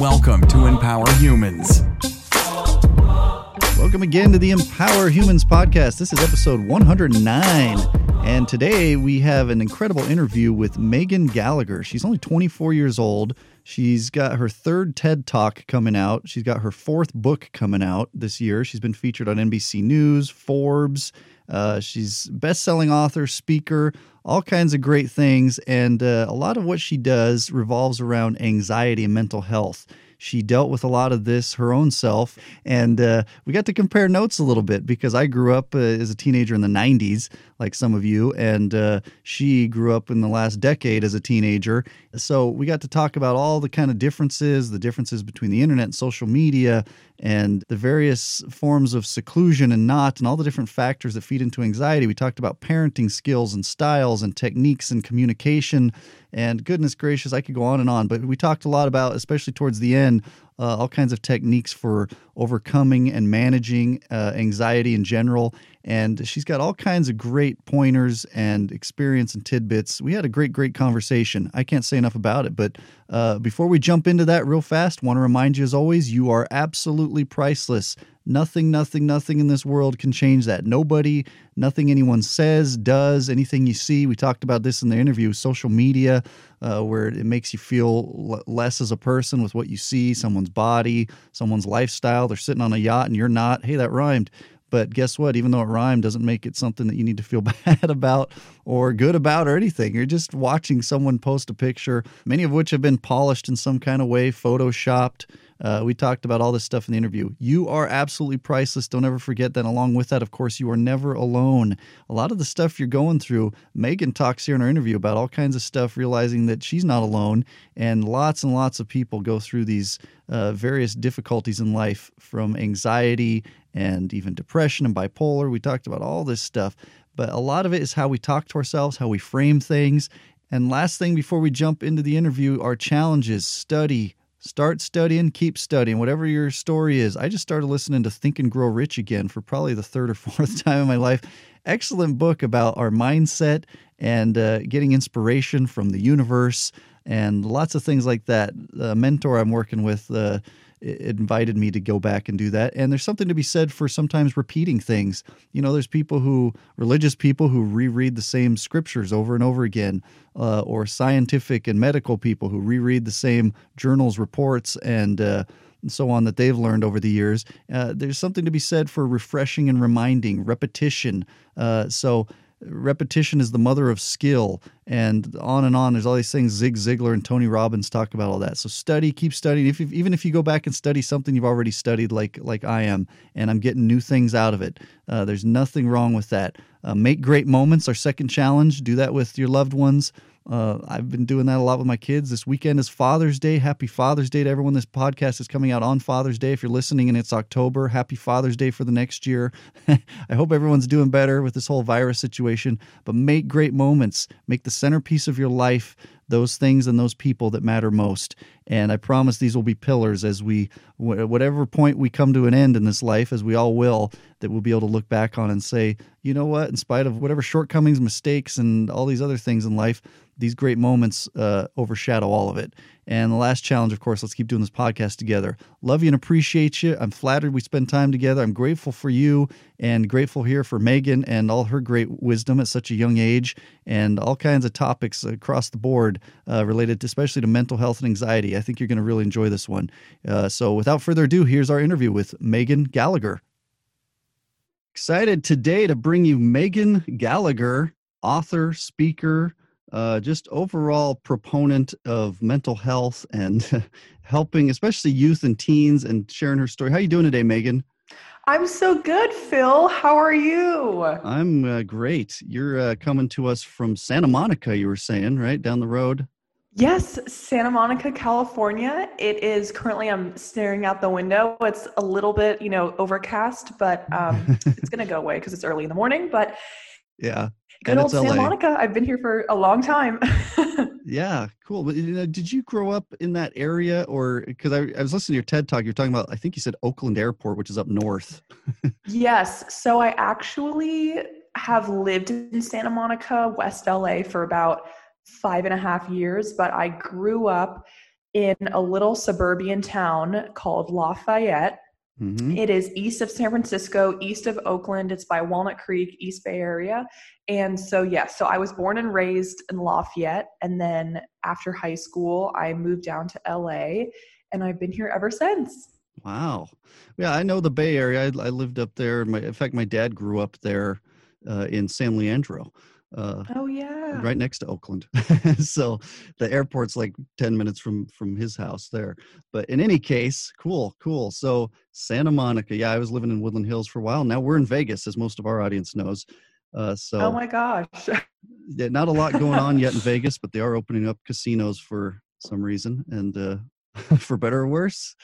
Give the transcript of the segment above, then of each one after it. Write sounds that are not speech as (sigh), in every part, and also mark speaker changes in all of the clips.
Speaker 1: Welcome to Empower Humans.
Speaker 2: Welcome again to the Empower Humans podcast. This is episode 109. And today we have an incredible interview with Megan Gallagher. She's only 24 years old. She's got her third TED Talk coming out. She's got her fourth book coming out this year. She's been featured on NBC News, Forbes. Uh, she's best-selling author, speaker, all kinds of great things, and uh, a lot of what she does revolves around anxiety and mental health. She dealt with a lot of this her own self, and uh, we got to compare notes a little bit because I grew up uh, as a teenager in the 90s, like some of you, and uh, she grew up in the last decade as a teenager. So we got to talk about all the kind of differences, the differences between the internet and social media, and the various forms of seclusion and not, and all the different factors that feed into anxiety. We talked about parenting skills and styles and techniques and communication. And goodness gracious, I could go on and on, but we talked a lot about, especially towards the end, uh, all kinds of techniques for overcoming and managing uh, anxiety in general. And she's got all kinds of great pointers and experience and tidbits. We had a great, great conversation. I can't say enough about it. But uh, before we jump into that real fast, want to remind you as always, you are absolutely priceless. Nothing, nothing, nothing in this world can change that. Nobody, nothing anyone says, does, anything you see. We talked about this in the interview social media, uh, where it makes you feel l- less as a person with what you see, someone's body, someone's lifestyle. They're sitting on a yacht and you're not. Hey, that rhymed. But guess what? Even though it rhymed, doesn't make it something that you need to feel (laughs) bad about or good about or anything. You're just watching someone post a picture, many of which have been polished in some kind of way, photoshopped. Uh, we talked about all this stuff in the interview. You are absolutely priceless. Don't ever forget that. Along with that, of course, you are never alone. A lot of the stuff you're going through, Megan talks here in our interview about all kinds of stuff, realizing that she's not alone. And lots and lots of people go through these uh, various difficulties in life from anxiety and even depression and bipolar. We talked about all this stuff. But a lot of it is how we talk to ourselves, how we frame things. And last thing before we jump into the interview, our challenges study, Start studying, keep studying, whatever your story is. I just started listening to Think and Grow Rich again for probably the third or (laughs) fourth time in my life. Excellent book about our mindset and uh, getting inspiration from the universe and lots of things like that. The mentor I'm working with uh, invited me to go back and do that. And there's something to be said for sometimes repeating things. You know, there's people who, religious people who reread the same scriptures over and over again, uh, or scientific and medical people who reread the same journals, reports, and uh, and so on that they've learned over the years. Uh, there's something to be said for refreshing and reminding, repetition. Uh, so repetition is the mother of skill and on and on. There's all these things zig ziglar and tony robbins talk about all that. So study keep studying. If even if you go back and study something you've already studied like like i am and i'm getting new things out of it uh, there's nothing wrong with that. Uh, make great moments our second challenge do that with your loved ones uh, I've been doing that a lot with my kids. This weekend is Father's Day. Happy Father's Day to everyone. This podcast is coming out on Father's Day. If you're listening and it's October, happy Father's Day for the next year. (laughs) I hope everyone's doing better with this whole virus situation, but make great moments. Make the centerpiece of your life those things and those people that matter most. And I promise these will be pillars as we, whatever point we come to an end in this life, as we all will, that we'll be able to look back on and say, you know what, in spite of whatever shortcomings, mistakes, and all these other things in life, these great moments uh, overshadow all of it. And the last challenge, of course, let's keep doing this podcast together. Love you and appreciate you. I'm flattered we spend time together. I'm grateful for you and grateful here for Megan and all her great wisdom at such a young age and all kinds of topics across the board uh, related to, especially to mental health and anxiety. I think you're going to really enjoy this one. Uh, so without further ado, here's our interview with Megan Gallagher. Excited today to bring you Megan Gallagher, author, speaker, uh, just overall proponent of mental health and (laughs) helping, especially youth and teens, and sharing her story. How you doing today, Megan?
Speaker 3: I'm so good, Phil. How are you?
Speaker 2: I'm uh, great. You're uh, coming to us from Santa Monica. You were saying right down the road.
Speaker 3: Yes, Santa Monica, California. It is currently, I'm staring out the window. It's a little bit, you know, overcast, but um, it's going to go away because it's early in the morning. But (laughs)
Speaker 2: yeah,
Speaker 3: Good old Santa Monica. I've been here for a long time. (laughs)
Speaker 2: yeah, cool. But you know, did you grow up in that area, or because I, I, was listening to your TED talk, you're talking about, I think you said Oakland Airport, which is up north. (laughs)
Speaker 3: yes. So I actually have lived in Santa Monica, West LA, for about five and a half years, but I grew up in a little suburban town called Lafayette.
Speaker 2: Mhm.
Speaker 3: It is east of San Francisco, east of Oakland. It's by Walnut Creek, East Bay area. And so, yeah, so I was born and raised in Lafayette. And then after high school, I moved down to LA and I've been here ever since.
Speaker 2: Wow. Yeah, I know the Bay Area. I, I lived up there. My, in fact, my dad grew up there uh, in San Leandro, uh,
Speaker 3: Oh, yeah.
Speaker 2: right next to Oakland. (laughs) so the airport's like 10 minutes from from his house there. But in any case, cool, cool. So Santa Monica. Yeah, I was living in Woodland Hills for a while. Now we're in Vegas, as most of our audience knows. Uh, so
Speaker 3: Oh, my gosh. (laughs)
Speaker 2: yeah, not a lot going on yet in (laughs) Vegas, but they are opening up casinos for some reason, and uh, for better or worse,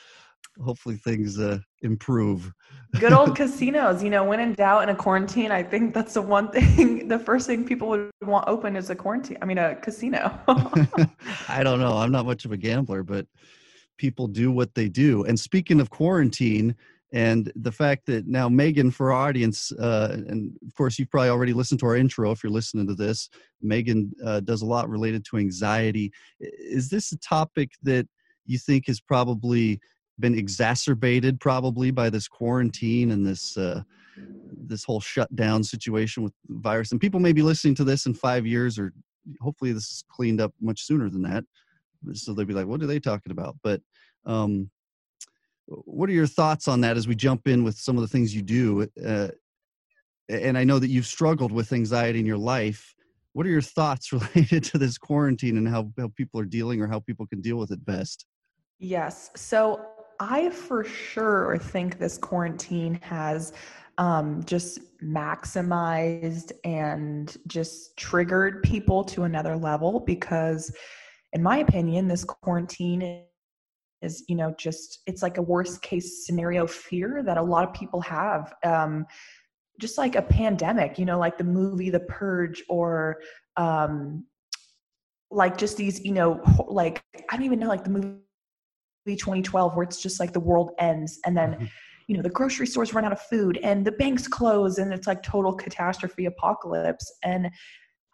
Speaker 2: hopefully things uh, improve.
Speaker 3: Good old (laughs) casinos. You know, when in doubt in a quarantine, I think that's the one (laughs) thing, the first thing people would want open is a quarantine. I mean, a casino. (laughs)
Speaker 2: I don't know. I'm not much of a gambler, but people do what they do. And speaking of quarantine, and the fact that now Megan, for our audience, uh, and of course you've probably already listened to our intro if you're listening to this. Megan uh, does a lot related to anxiety. Is this a topic that you think is probably been exacerbated probably by this quarantine and this uh, this whole shutdown situation with virus? And people may be listening to this in five years, or hopefully this is cleaned up much sooner than that. So they'll be like, "What are they talking about?" But um, what are your thoughts on that as we jump in with some of the things you do? Uh, and I know that you've struggled with anxiety in your life. What are your thoughts (laughs) related to this quarantine and how, how people are dealing or how people can deal with it best?
Speaker 3: Yes. So I for sure think this quarantine has um, just maximized and just triggered people to another level because, in my opinion, this quarantine is, you know, just it's like a worst case scenario fear that a lot of people have. Um, just like a pandemic, you know, like the movie The Purge or um, like just these, you know, like I don't even know, like the movie 2012 where it's just like the world ends and then
Speaker 2: Mhm.
Speaker 3: you know the grocery stores run out of food and the banks close and it's like total catastrophe apocalypse and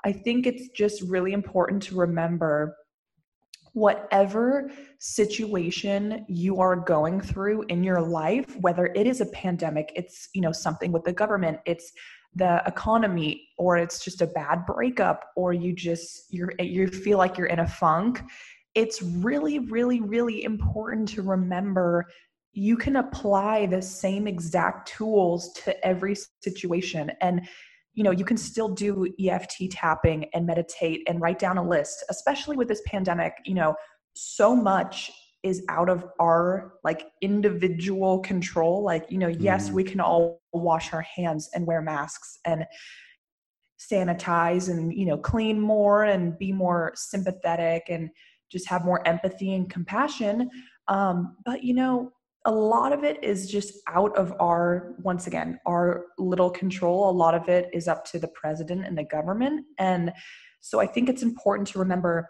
Speaker 3: i think it's just really important to remember whatever situation you are going through in your life whether it is a pandemic it's you know something with the government it's the economy or it's just a bad breakup or you just you're you feel like you're in a funk it's really really really important to remember you can apply the same exact tools to every situation and you know you can still do EFT tapping and meditate and write down a list especially with this pandemic you know so much is out of our like individual control like you know yes
Speaker 2: Mhm.
Speaker 3: we can all wash our hands and wear masks and sanitize and you know clean more and be more sympathetic and just have more empathy and compassion. Um, but you know a lot of it is just out of our once again our little control. A lot of it is up to the president and the government. And so i think it's important to remember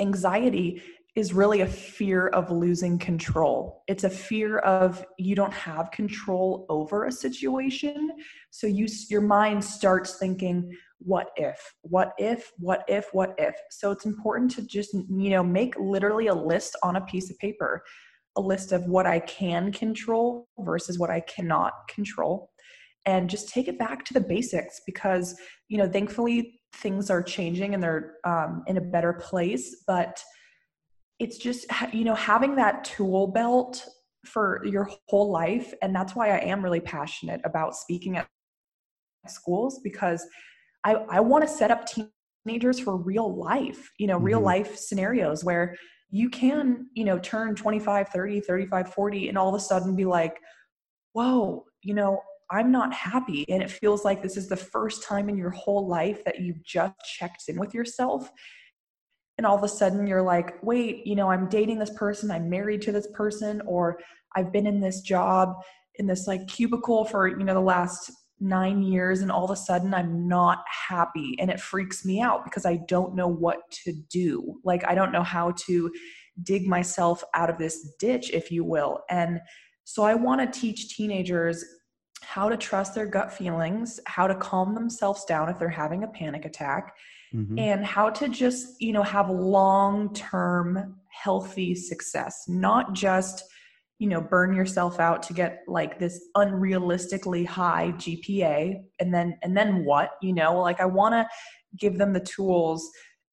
Speaker 3: anxiety is really a fear of losing control. It's a fear of you don't have control over a situation. So you your mind starts thinking what if what if what if what if. So it's important to just you know make literally a list on a piece of paper a list of what i can control versus what i cannot control and just take it back to the basics because you know thankfully things are changing and they're um, in a better place but it's just you know having that tool belt for your whole life and that's why i am really passionate about speaking at schools because i i want to set up teenagers for real life you know real
Speaker 2: Mhm.
Speaker 3: life scenarios where you can you know turn 25 30 35 40 and all of a sudden be like whoa you know i'm not happy and it feels like this is the first time in your whole life that you've just checked in with yourself and all of a sudden you're like wait you know i'm dating this person i'm married to this person or i've been in this job in this like cubicle for you know the last nine years and all of a sudden i'm not happy and it freaks me out because i don't know what to do like i don't know how to dig myself out of this ditch if you will and so i want to teach teenagers how to trust their gut feelings how to calm themselves down if they're having a panic attack
Speaker 2: Mhm.
Speaker 3: and how to just you know have long term healthy success not just you know burn yourself out to get like this unrealistically high gpa and then and then what you know? Like i want to give them the tools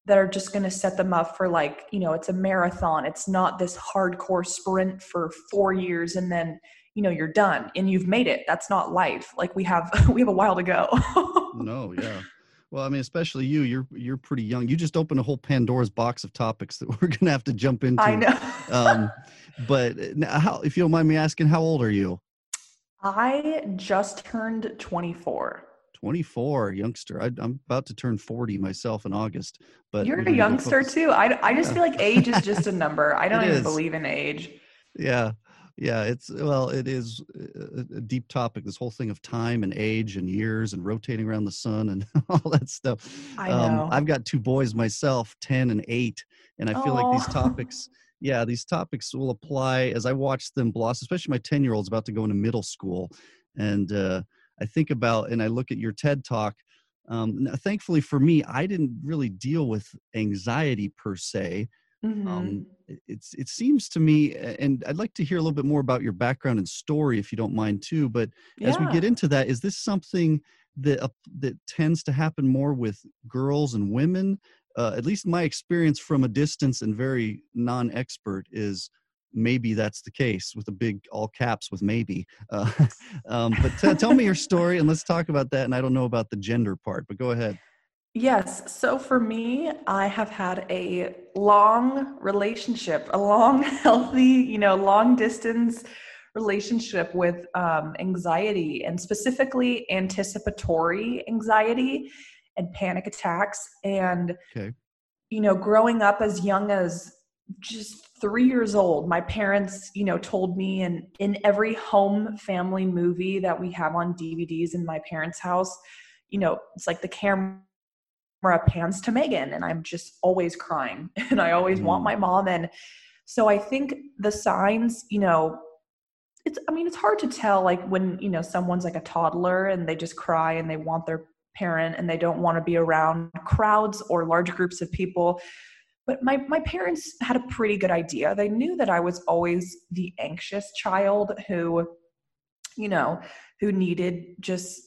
Speaker 3: that are just going to set them up for like you know it's a marathon. It's not this hardcore sprint for 4 years and then you know you're done and you've made it. That's not life. Like we have (laughs) we have a while to go. (laughs)
Speaker 2: No, yeah. Well, I mean, especially you. You're you're pretty young. You just opened a whole Pandora's box of topics that (laughs) we're gonna have to jump into.
Speaker 3: i know
Speaker 2: um, (laughs) but n- how, if you don't mind me asking, how old are you?
Speaker 3: i just turned 24
Speaker 2: 24, youngster. I, I'm about to turn 40 myself in August. But
Speaker 3: You're a youngster too. I, I just feel like age is just a number. I (laughs) don't even
Speaker 2: is.
Speaker 3: believe in age.
Speaker 2: Yeah, yeah. It's well, it is a, a deep topic. This whole thing of time and age and years and rotating around the sun and (laughs) all that stuff.
Speaker 3: I know.
Speaker 2: I've got two boys myself, 10 and 8, and I feel like these (laughs) topics, yeah, these topics will apply as I watch them blossom, especially my 10 year old's about to go into middle school. And uh, I think about and I look at your TED talk. Um, n- thankfully for me, I didn't really deal with anxiety per se.
Speaker 3: Mhm.
Speaker 2: Um, it- it's it seems to me, and I'd like to hear a little bit more about your background and story, if you don't mind too. But as we get into that, is this something that uh, that tends to happen more with girls and women? Uh, at least my experience from a distance and very non-expert is maybe that's the case with a big all caps with maybe. Uh, (laughs) um, but t- tell me your (laughs) story and let's talk about that. And I don't know about the gender part, but go ahead.
Speaker 3: Yes. So for me, I have had a long relationship, a long, (laughs) healthy, you know, long distance relationship with um, anxiety and specifically anticipatory anxiety and panic attacks. And,
Speaker 2: Okay.
Speaker 3: you know, growing up as young as just three years old, my parents, you know, told me and in every home family movie that we have on DVDs in my parents' house, you know, it's like the camera pans to Megan and I'm just always crying (laughs) and I always want
Speaker 2: Mm.
Speaker 3: my mom. And so I think the signs, you know, it's, I mean, it's hard to tell like when, you know, someone's like a toddler and they just cry and they want their parent and they don't want to be around crowds or large groups of people. But my, my parents had a pretty good idea. They knew that I was always the anxious child who, you know, who needed just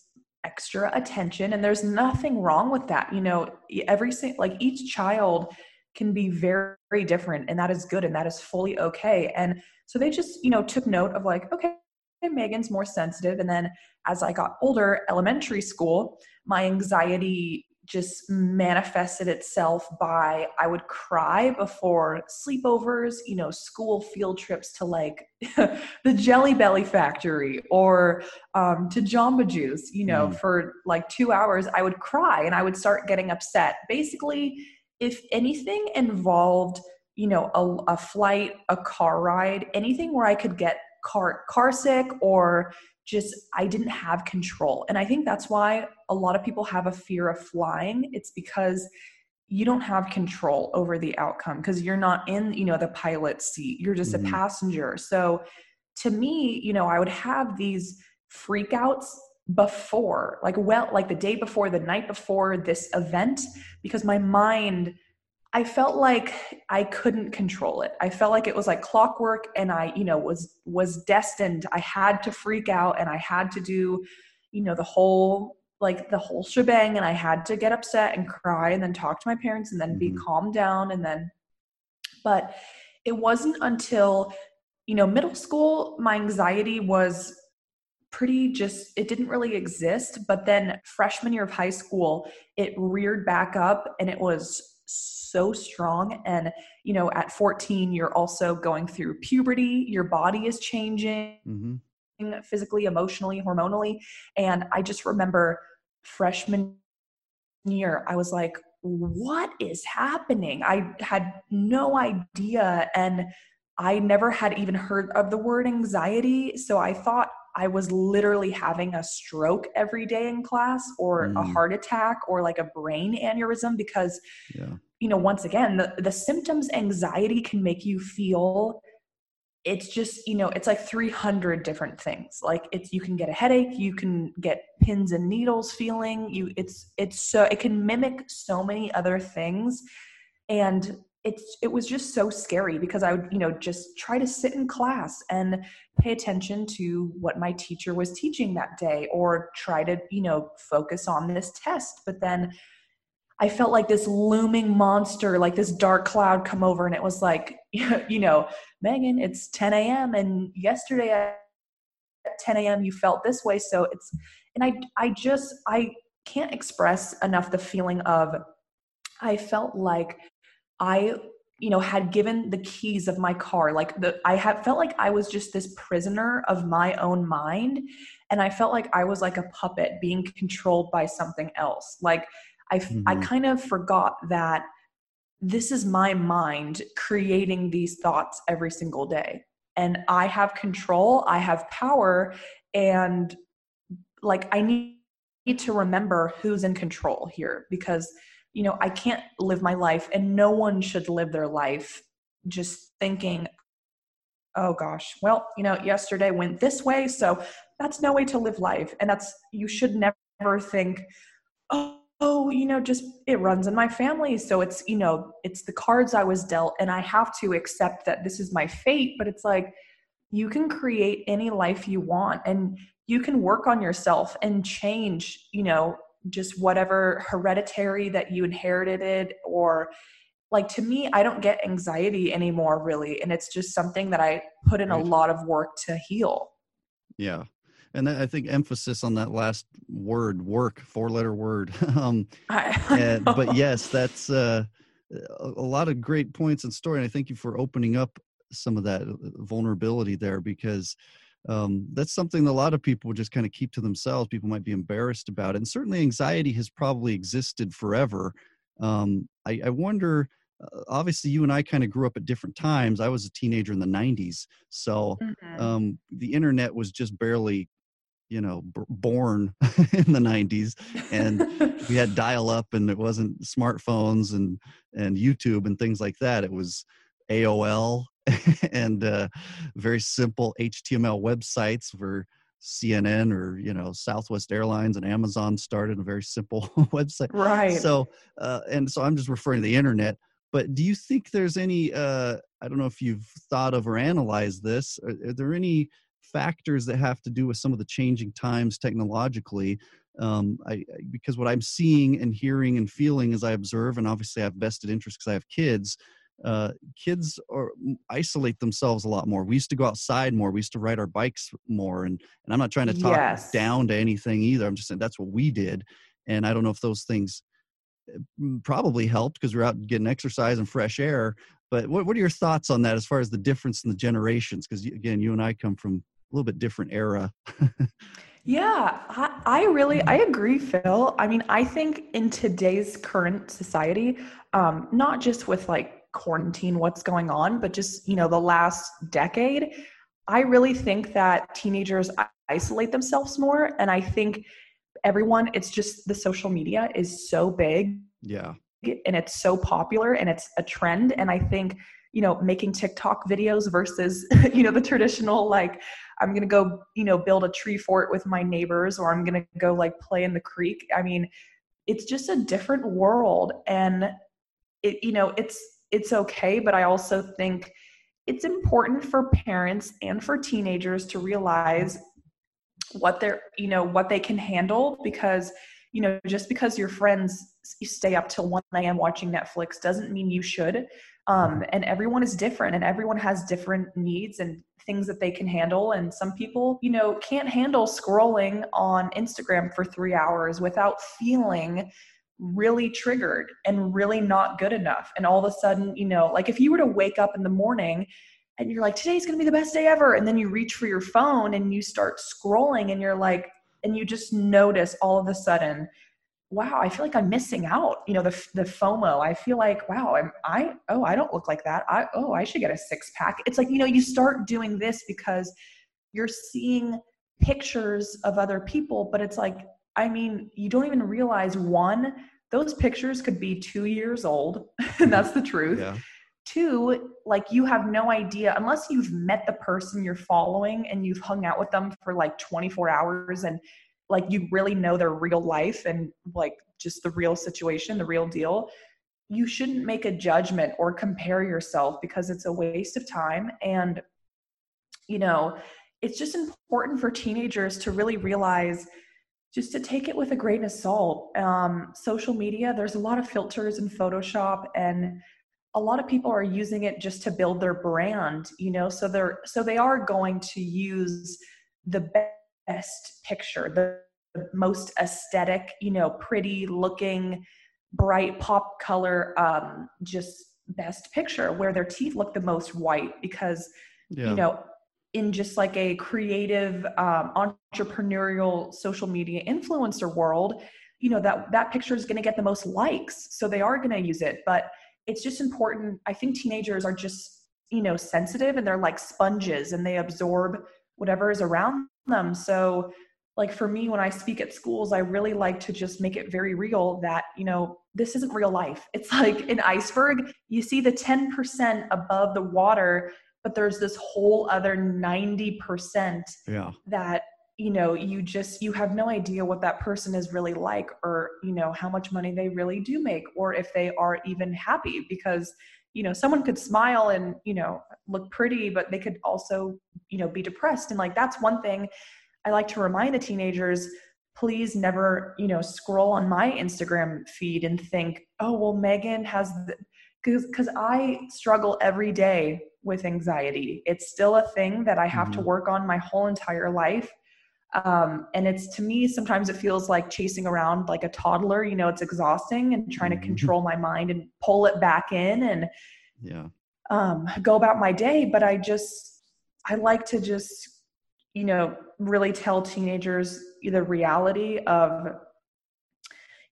Speaker 3: extra attention and there's nothing wrong with that you know every like each child can be very, very different and that is good and that is fully okay and so they just you know took note of like okay megan's more sensitive and then as i got older elementary school my anxiety just manifested itself by i would cry before sleepovers you know school field trips to like (laughs) the jelly belly factory or um, to Jamba Juice, you know,
Speaker 2: Mm.
Speaker 3: for like two hours, I would cry and I would start getting upset. Basically, if anything involved, you know, a, a flight, a car ride, anything where I could get car car sick or just I didn't have control. And I think that's why a lot of people have a fear of flying. It's because you don't have control over the outcome because you're not in, you know, the pilot seat. You're just
Speaker 2: Mhm.
Speaker 3: a passenger. So to me, you know, I would have these freakouts before, like well, like the day before, the night before this event, because my mind, I felt like I couldn't control it. I felt like it was like clockwork, and I, you know, was was destined. I had to freak out, and I had to do, you know, the whole like the whole shebang, and I had to get upset and cry, and then talk to my parents, and then be
Speaker 2: Mhm.
Speaker 3: calmed down, and then, but it wasn't until you know middle school my anxiety was pretty just it didn't really exist but then freshman year of high school it reared back up and it was so strong. And you know at 14 you're also going through puberty your body is changing
Speaker 2: hmm
Speaker 3: physically emotionally hormonally. And i just remember freshman year i was like what is happening? I had no idea. And i never had even heard of the word anxiety. So i thought i was literally having a stroke every day in class or a
Speaker 2: Mm.
Speaker 3: heart attack or like a brain aneurysm because
Speaker 2: Yeah.
Speaker 3: you know once again the, the symptoms anxiety can make you feel it's just you know it's like 300 different things like it's you can get a headache you can get pins and needles feeling you it's it's so it can mimic so many other things and it's it was just so scary because i would you know just try to sit in class and pay attention to what my teacher was teaching that day or try to you know focus on this test but then I felt like this looming monster, like this dark cloud come over, and it was like, (laughs) you know, Megan, it's 10 a.m. and yesterday at 10 a.m. you felt this way. So it's, and I, I just, I can't express enough the feeling of, I felt like I, you know, had given the keys of my car. Like the, I had felt like I was just this prisoner of my own mind, and I felt like I was like a puppet being controlled by something else. Like I, mm-hmm. I kind of forgot that this is my mind creating these thoughts every single day. And I have control, I have power, and like I need to remember who's in control here because, you know, I can't live my life, and no one should live their life just thinking, oh gosh, well, you know, yesterday went this way, so that's no way to live life. And that's, you should never think, oh, oh you know just it runs in my family so it's you know it's the cards i was dealt and i have to accept that this is my fate but it's like you can create any life you want and you can work on yourself and change you know just whatever hereditary that you inherited or like to me i don't get anxiety anymore really and it's just something that i put in right. a lot of work to heal
Speaker 2: yeah and I think emphasis on that last word, work, four letter word. (laughs) um, and, (laughs) but yes, that's uh, a lot of great points and story. And I thank you for opening up some of that uh, vulnerability there because um, that's something a lot of people just kind of keep to themselves. People might be embarrassed about it. And certainly anxiety has probably existed forever. Um, I, I wonder uh, obviously you and I kind of grew up at different times. I was a teenager in the 90s, so mm-hmm. um, the internet was just barely you know b- born (laughs) in the 90s and we had (laughs) dial up and it wasn't smartphones and and youtube and things like that it was aol (laughs) and uh, very simple html websites where cnn or you know southwest airlines and amazon started a very simple (laughs) website
Speaker 3: right
Speaker 2: so uh, and so i'm just referring to the internet but do you think there's any uh, i don't know if you've thought of or analyzed this are, are there any factors that have to do with some of the changing times technologically. Um, I, because what I'm seeing and hearing and feeling as I observe, and obviously I have vested interest because I have kids. Uh, kids are isolate themselves a lot more. We used to go outside more. We used to ride our bikes more, and and I'm not trying to talk yes. down to anything either. I'm just saying that's what we did, and I don't know if those things uh, probably helped because we're out getting exercise and fresh air. But what, what are your thoughts on that as far as the difference in the generations? Because again, you and I come from a little bit different era. (laughs)
Speaker 3: yeah, I, I, really I agree, Phil. I mean, I think in today's current society, um, not just with like quarantine, what's going on, but just you know the last decade, I really think that teenagers isolate themselves more, and I think everyone it's just the social media is so big
Speaker 2: yeah.
Speaker 3: and it's so popular and it's a trend. And i think you know making tiktok videos versus (laughs) you know the traditional like i'm gonna go you know build a tree fort with my neighbors or i'm gonna go like play in the creek. I mean it's just a different world. And it you know it's it's okay but i also think it's important for parents and for teenagers to realize what they're you know what they can handle because you know just because your friends stay up till 1 a.m watching netflix doesn't mean you should. Um, and everyone is different and everyone has different needs and things that they can handle. And some people you know can't handle scrolling on instagram for three hours without feeling really triggered and really not good enough and all of a sudden you know like if you were to wake up in the morning and you're like today's going to be the best day ever and then you reach for your phone and you start scrolling and you're like and you just notice all of a sudden wow, I feel like I'm missing out. You know, the the FOMO. I feel like, wow, I'm I oh, I don't look like that. I oh, I should get a six pack. It's like, you know, you start doing this because you're seeing pictures of other people, but it's like, I mean, you don't even realize one, those pictures could be two years old, (laughs) and that's the mm-hmm. truth. Yeah. Two, like you have no idea unless you've met the person you're following and you've hung out with them for like 24 hours and like you really know their real life and like just the real situation, the real deal. You shouldn't make a judgment or compare yourself because it's a waste of time and you know, it's just important for teenagers to really realize just to take it with a grain of salt. Um, social media, there's a lot of filters in Photoshop, and a lot of people are using it just to build their brand. You know, so they're so they are going to use the best picture, the, the most aesthetic, you know, pretty looking, bright pop color, um, just best picture where their teeth look the most white because yeah. you know in just like a creative um, entrepreneurial social media influencer world you know that that picture is going to get the most likes so they are going to use it. But it's just important i think teenagers are just you know sensitive and they're like sponges and they absorb whatever is around them. So like for me when i speak at schools i really like to just make it very real that you know this isn't real life. It's like an iceberg. You see the 10% above the water but there's this whole other 90%
Speaker 2: yeah.
Speaker 3: that you know you just you have no idea what that person is really like or you know how much money they really do make or if they are even happy because you know someone could smile and you know look pretty but they could also you know be depressed and like that's one thing i like to remind the teenagers please never you know scroll on my instagram feed and think oh well megan has because because i struggle every day with anxiety. It's still a thing that I have mm-hmm. to work on my whole entire life. Um, and it's to me, sometimes it feels like chasing around like a toddler. You know, it's exhausting and trying mm-hmm. to control my mind and pull it back in and
Speaker 2: yeah,
Speaker 3: um, go about my day. But I just, I like to just, you know, really tell teenagers the reality of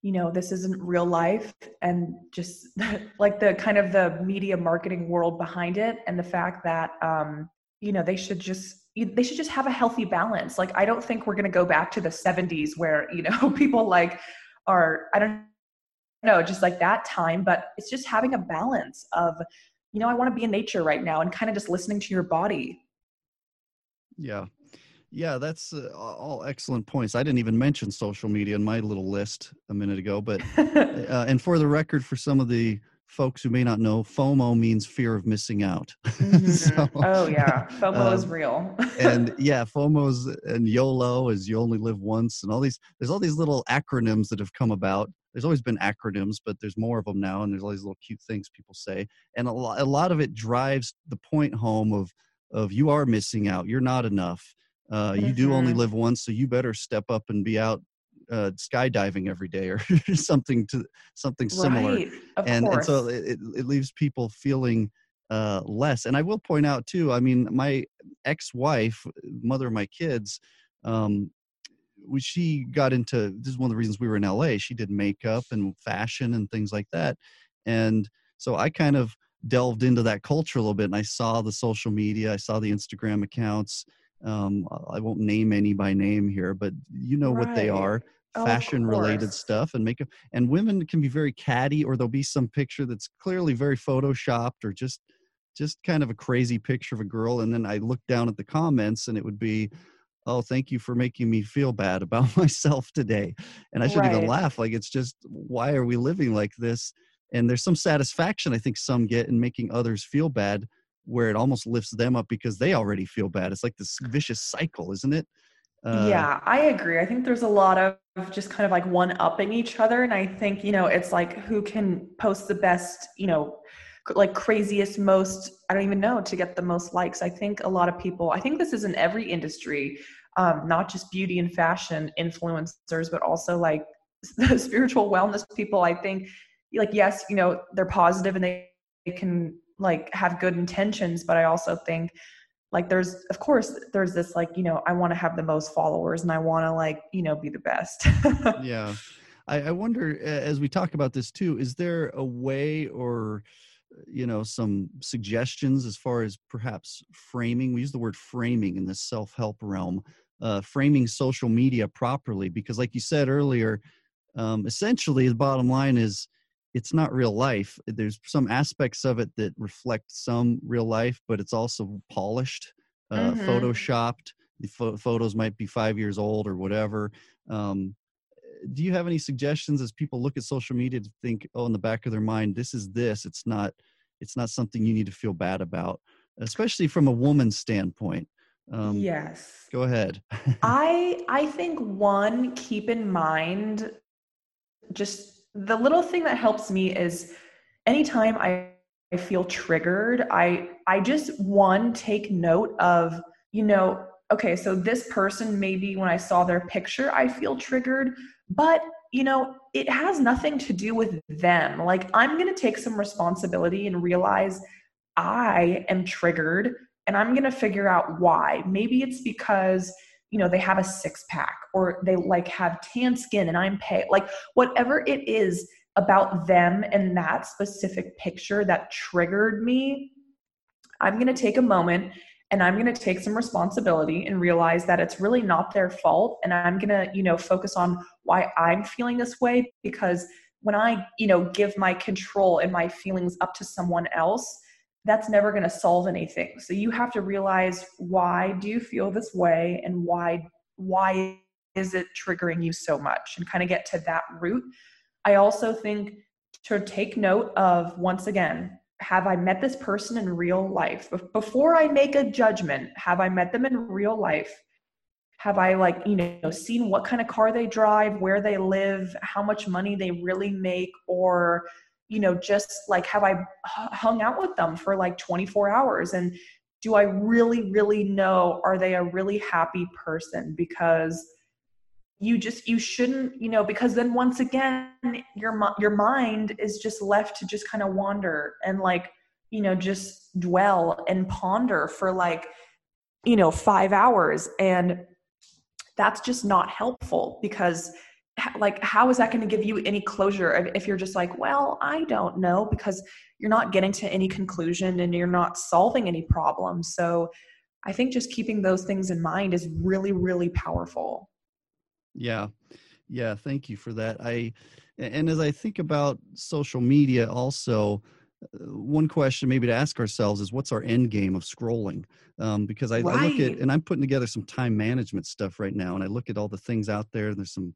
Speaker 3: you know this isn't real life and just (laughs) like the kind of the media marketing world behind it and the fact that um you know they should just they should just have a healthy balance. Like i don't think we're going to go back to the 70s where (laughs) you know people like are i don't know just like that time but it's just having a balance of you know i want to be in nature right now and kind of just listening to your body.
Speaker 2: Yeah yeah, that's uh, all excellent points. I didn't even mention social media in my little list a minute ago, but (laughs) uh, and for the record, for some of the folks who may not know, FOMO means fear of missing out. (laughs)
Speaker 3: Mm-hmm. so, oh yeah, FOMO um, is real.
Speaker 2: and (laughs) yeah, FOMO's and YOLO is you only live once, and all these. There's all these little acronyms that have come about. There's always been acronyms, but there's more of them now, and there's all these little cute things people say, and a lot, a lot of it drives the point home of of you are missing out. You're not enough uh, mm-hmm. you do only mm-hmm. live once, so you better step up and be out uh, skydiving every day or (laughs) something to something similar.
Speaker 3: Right,
Speaker 2: and,
Speaker 3: and,
Speaker 2: so it, it leaves people feeling uh, less. And I will point out too. I mean, my ex-wife, mother of my kids, um, she got into this is one of the reasons we were in LA. She did makeup and fashion and things like that, and so I kind of delved into that culture a little bit. And I saw the social media, I saw the Instagram accounts um, I won't name any by name here, but you know right. what they are oh, fashion related stuff and makeup. And women can be very catty, or there'll be some picture that's clearly very photoshopped or just just kind of a crazy picture of a girl. And then I look down at the comments and it would be, oh thank you for making me feel bad about (laughs) myself today and i shouldn't right. even laugh like it's just why are we living like this and there's some satisfaction i think some get in making others feel bad where it almost lifts them up because they already feel bad. It's like this vicious cycle, isn't it?
Speaker 3: Uh, yeah, I agree. I think there's a lot of just kind of like one upping each other. And I think, you know, it's like who can post the best, you know, like craziest, most, I don't even know, to get the most likes. I think a lot of people, I think this is in every industry, um, not just beauty and fashion influencers, but also like (laughs) the spiritual wellness people. I think, like, yes, you know, they're positive and they, they can like have good intentions but i also think like there's of course there's this like you know i want to have the most followers and i want to like you know be the best. (laughs)
Speaker 2: Yeah. I, I wonder as we talk about this too is there a way or you know some suggestions as far as perhaps framing we use the word framing in the self-help realm uh, framing social media properly? Because like you said earlier um, essentially the bottom line is it's not real life. There's some aspects of it that reflect some real life, but it's also polished, uh,
Speaker 3: Mhm.
Speaker 2: photoshopped. The pho- photos might be five years old or whatever. Um, do you have any suggestions as people look at social media to think, oh, in the back of their mind, this is this. It's not. It's not something you need to feel bad about, especially from a woman's standpoint. Um,
Speaker 3: yes.
Speaker 2: Go ahead.
Speaker 3: I I think one keep in mind just the little thing that helps me is anytime I, I feel triggered, I I just one take note of, you know, okay, so this person maybe when I saw their picture, I feel triggered, but you know, it has nothing to do with them. Like I'm going to take some responsibility and realize I am triggered and I'm going to figure out why. Maybe it's because, you know, they have a six pack or they like have tan skin and I'm pale. Like whatever it is about them and that specific picture that triggered me, I'm going to take a moment and I'm going to take some responsibility and realize that it's really not their fault and I'm going to, you know, focus on why I'm feeling this way because when I, you know, give my control and my feelings up to someone else, that's never going to solve anything. So you have to realize why do you feel this way and why why is it triggering you so much and kind of get to that root. I also think to take note of once again, have I met this person in real life? Before I make a judgment, have I met them in real life? Have I like, you know, seen what kind of car they drive, where they live, how much money they really make or you know just like have i hung out with them for like 24 hours? And do i really really know are they a really happy person? Because you just you shouldn't you know because then once again your your mind is just left to just kind of wander and like you know just dwell and ponder for like you know 5 hours. And that's just not helpful because like how is that going to give you any closure if you're just like well i don't know because you're not getting to any conclusion and you're not solving any problems. So i think just keeping those things in mind is really really powerful.
Speaker 2: Yeah. Yeah thank you for that. I and as i think about social media also uh, one question maybe to ask ourselves is what's our end game of scrolling? Um, because I,
Speaker 3: right.
Speaker 2: I look at and i'm putting together some time management stuff right now and i look at all the things out there there's some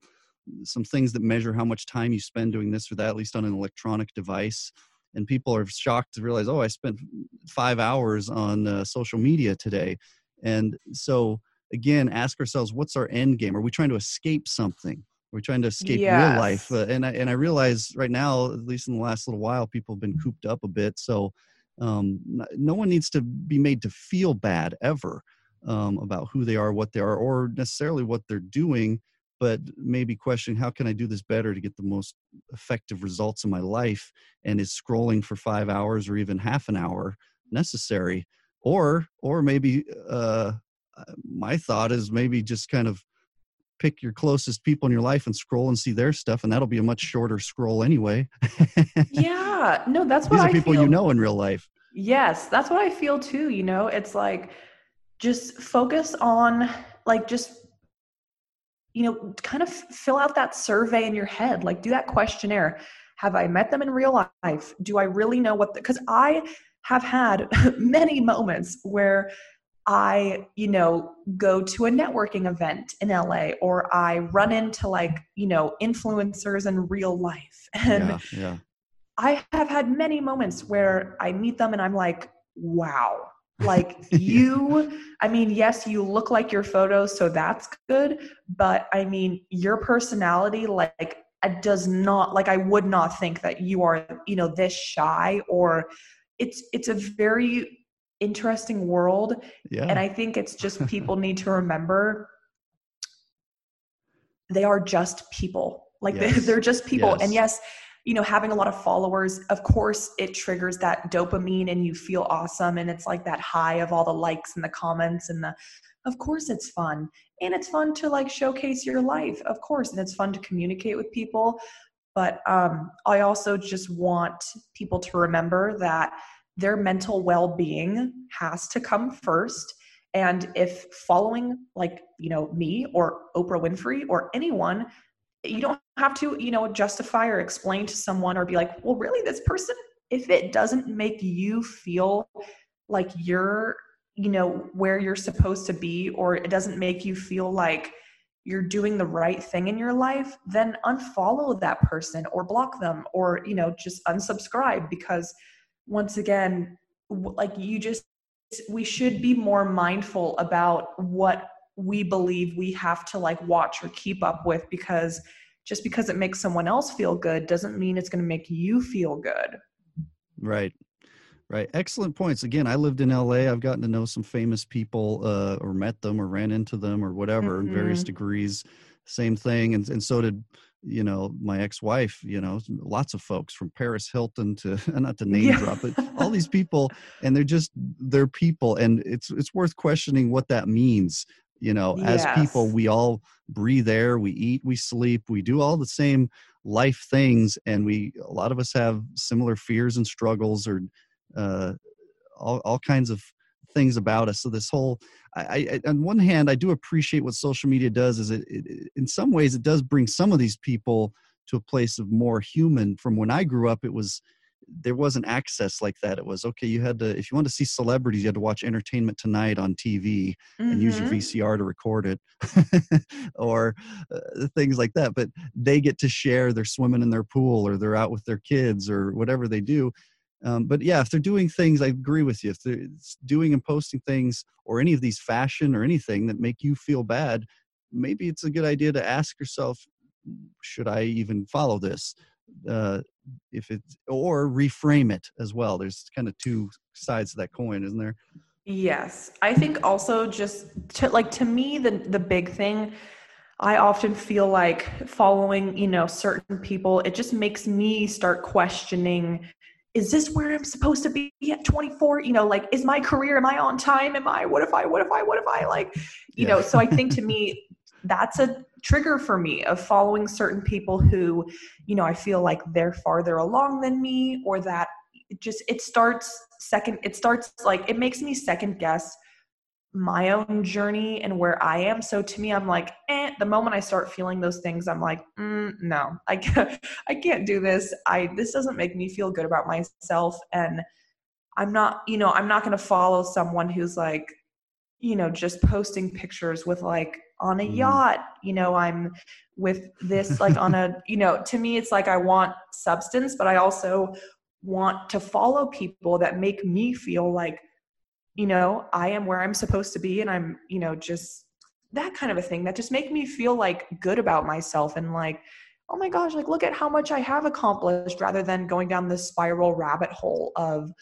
Speaker 2: some things that measure how much time you spend doing this or that, at least on an electronic device. And people are shocked to realize, oh, I spent five hours on uh, social media today. And so, again, ask ourselves, what's our end game? Are we trying to escape something? Are we trying to escape
Speaker 3: yes.
Speaker 2: real life? Uh, and I and I realize right now, at least in the last little while, people have been cooped up a bit. So um, no one needs to be made to feel bad ever um, about who they are, what they are, or necessarily what they're doing but maybe questioning how can I do this better to get the most effective results in my life? And is scrolling for five hours or even half an hour necessary? Or, or maybe uh, uh, my thought is maybe just kind of pick your closest people in your life and scroll and see their stuff, and that'll be a much shorter scroll anyway.
Speaker 3: yeah, no, that's (laughs) what
Speaker 2: These are
Speaker 3: I
Speaker 2: people
Speaker 3: feel.
Speaker 2: you know in real life.
Speaker 3: Yes, that's what I feel too. You know, it's like just focus on like just you know, kind of fill out that survey in your head, like do that questionnaire. Have I met them in real life? Do I really know what? Because I have had (laughs) many moments where I, you know, go to a networking event in LA or I run into like, you know, influencers in real life. (laughs) And
Speaker 2: yeah, yeah.
Speaker 3: I have had many moments where I meet them and I'm like, wow, like (laughs) you i mean yes you look like your photos so that's good but i mean your personality like it does not like i would not think that you are you know this shy or it's it's a very interesting world
Speaker 2: yeah.
Speaker 3: and i think it's just people (laughs) need to remember they are just people like yes. they, are just people
Speaker 2: yes.
Speaker 3: and yes you know having a lot of followers of course it triggers that dopamine and you feel awesome and it's like that high of all the likes and the comments and the of course it's fun. And it's fun to like showcase your life of course and it's fun to communicate with people. But um, i also just want people to remember that their mental well-being has to come first. And if following like you know me or oprah winfrey or anyone you don't have to, you know, justify or explain to someone or be like, well, really, this person, if it doesn't make you feel like you're, you know, where you're supposed to be, or it doesn't make you feel like you're doing the right thing in your life, then unfollow that person or block them or, you know, just unsubscribe. Because once again, like you just, we should be more mindful about what we believe we have to like watch or keep up with because just because it makes someone else feel good doesn't mean it's going to make you feel good.
Speaker 2: Right. Right. Excellent points. Again, I lived in LA. I've gotten to know some famous people uh, or met them or ran into them or whatever mm-hmm. in various mm-hmm. degrees. Same thing. And, and so did, you know, my ex wife, you know, lots of folks from Paris Hilton to, (laughs) not to name yeah. drop but all these (laughs) people. And they're just, they're people. And it's, it's worth questioning what that means. You know, yes. as people, we all breathe air, we eat, we sleep, we do all the same life things. And we, a lot of us have similar fears and struggles or, uh, all, all kinds of things about us. So this whole, I, I, on one hand, I do appreciate what social media does. Is it, it, in some ways it does bring some of these people to a place of more human. From when I grew up, it was there wasn't access like that. It was okay. You had to if you want to see celebrities, you had to watch Entertainment Tonight on TV mm-hmm. and use your mm-hmm. VCR to record it, (laughs) or uh, things like that. But they get to share. They're swimming in their pool, or they're out with their kids, or whatever they do um, but yeah, if they're doing things, I agree with you. If they're doing and posting things or any of these fashion or anything that make you feel bad, maybe it's a good idea to ask yourself, should I even follow this? Uh, if it's or reframe it as well. There's kind of two sides to that coin, isn't there?
Speaker 3: Yes, I think also just to like to me the the big thing. I often feel like following, you know, certain people, it just makes me start questioning is this where I'm supposed to be at 24? You know, like, is my career, am I on time? Am I, what if I, what if I, what if I like, you yeah. know, so I think to (laughs) me, that's a trigger for me of following certain people who, you know, I feel like they're farther along than me or that it just, it starts second, it starts like, it makes me second guess my own journey and where I am. So to me, I'm like, eh, the moment I start feeling those things, I'm like, mm, no, I (laughs) can't, I can't do this. I, this doesn't make me feel good about myself. And I'm not, you know, I'm not going to follow someone who's like, you know, just posting pictures with like on a mm. yacht, you know, I'm with this like on a, (laughs) you know, to me, it's like I want substance, but I also want to follow people that make me feel like you know, I am where I'm supposed to be and I'm, you know, just that kind of a thing that just make me feel like good about myself and like, oh my gosh, like look at how much I have accomplished rather than going down this spiral rabbit hole of,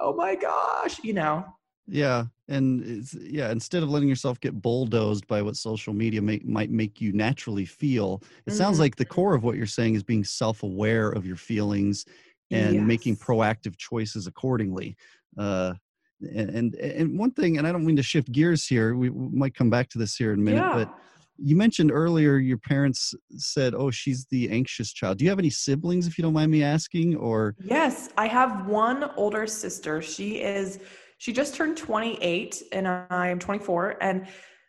Speaker 3: oh my gosh, you know.
Speaker 2: Yeah. And it's, yeah, instead of letting yourself get bulldozed by what social media may, might make you naturally feel, it mm-hmm. sounds like the core of what you're saying is being self aware of your feelings and yes. making proactive choices accordingly. Uh, and and one thing and i don't mean to shift gears here we, might come back to this here in a minute yeah. but you mentioned earlier your parents said oh she's the anxious child do you have any siblings if you don't mind me asking or
Speaker 3: yes i have one older sister she is she just turned 28 and i am 24 and